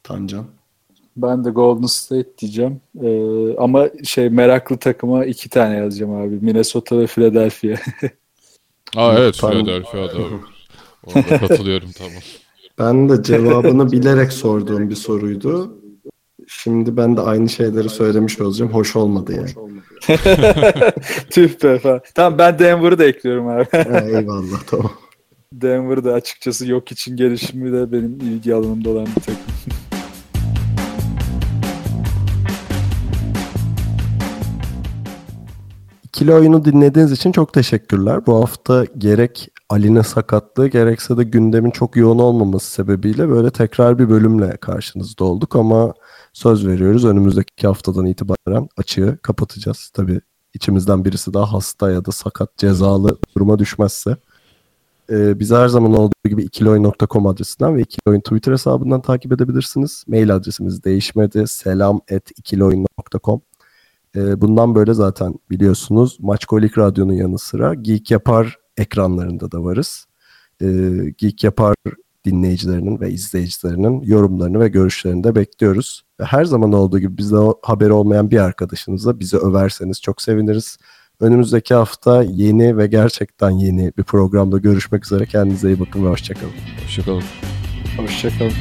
S1: Tancan.
S3: Ben de Golden State diyeceğim. Ee, ama şey meraklı takıma iki tane yazacağım abi. Minnesota ve Philadelphia.
S4: Aa evet Philadelphia'da. Orada katılıyorum tamam.
S1: Ben de cevabını bilerek sorduğum bir soruydu. Şimdi ben de aynı şeyleri söylemiş olacağım. Hoş olmadı yani.
S3: Tüh be falan. Tamam ben Denver'ı da ekliyorum abi.
S1: Ha, eyvallah tamam.
S3: Denver'da açıkçası yok için gelişimi de benim ilgi alanımda olan bir takım.
S1: İkili oyunu dinlediğiniz için çok teşekkürler. Bu hafta gerek Ali'nin sakatlığı gerekse de gündemin çok yoğun olmaması sebebiyle böyle tekrar bir bölümle karşınızda olduk ama söz veriyoruz önümüzdeki haftadan itibaren açığı kapatacağız. Tabii içimizden birisi daha hasta ya da sakat cezalı duruma düşmezse. Ee, bizi her zaman olduğu gibi ikilioyun.com adresinden ve ikilioyun Twitter hesabından takip edebilirsiniz. Mail adresimiz değişmedi. selam at ikilioyun.com ee, Bundan böyle zaten biliyorsunuz Maçkolik Radyo'nun yanı sıra Geek Yapar ekranlarında da varız. Ee, Geek Yapar dinleyicilerinin ve izleyicilerinin yorumlarını ve görüşlerini de bekliyoruz. Ve her zaman olduğu gibi bizde haberi olmayan bir arkadaşınızla bizi överseniz çok seviniriz. Önümüzdeki hafta yeni ve gerçekten yeni bir programda görüşmek üzere. Kendinize iyi bakın ve hoşçakalın.
S4: Hoşçakalın.
S3: Hoşçakalın.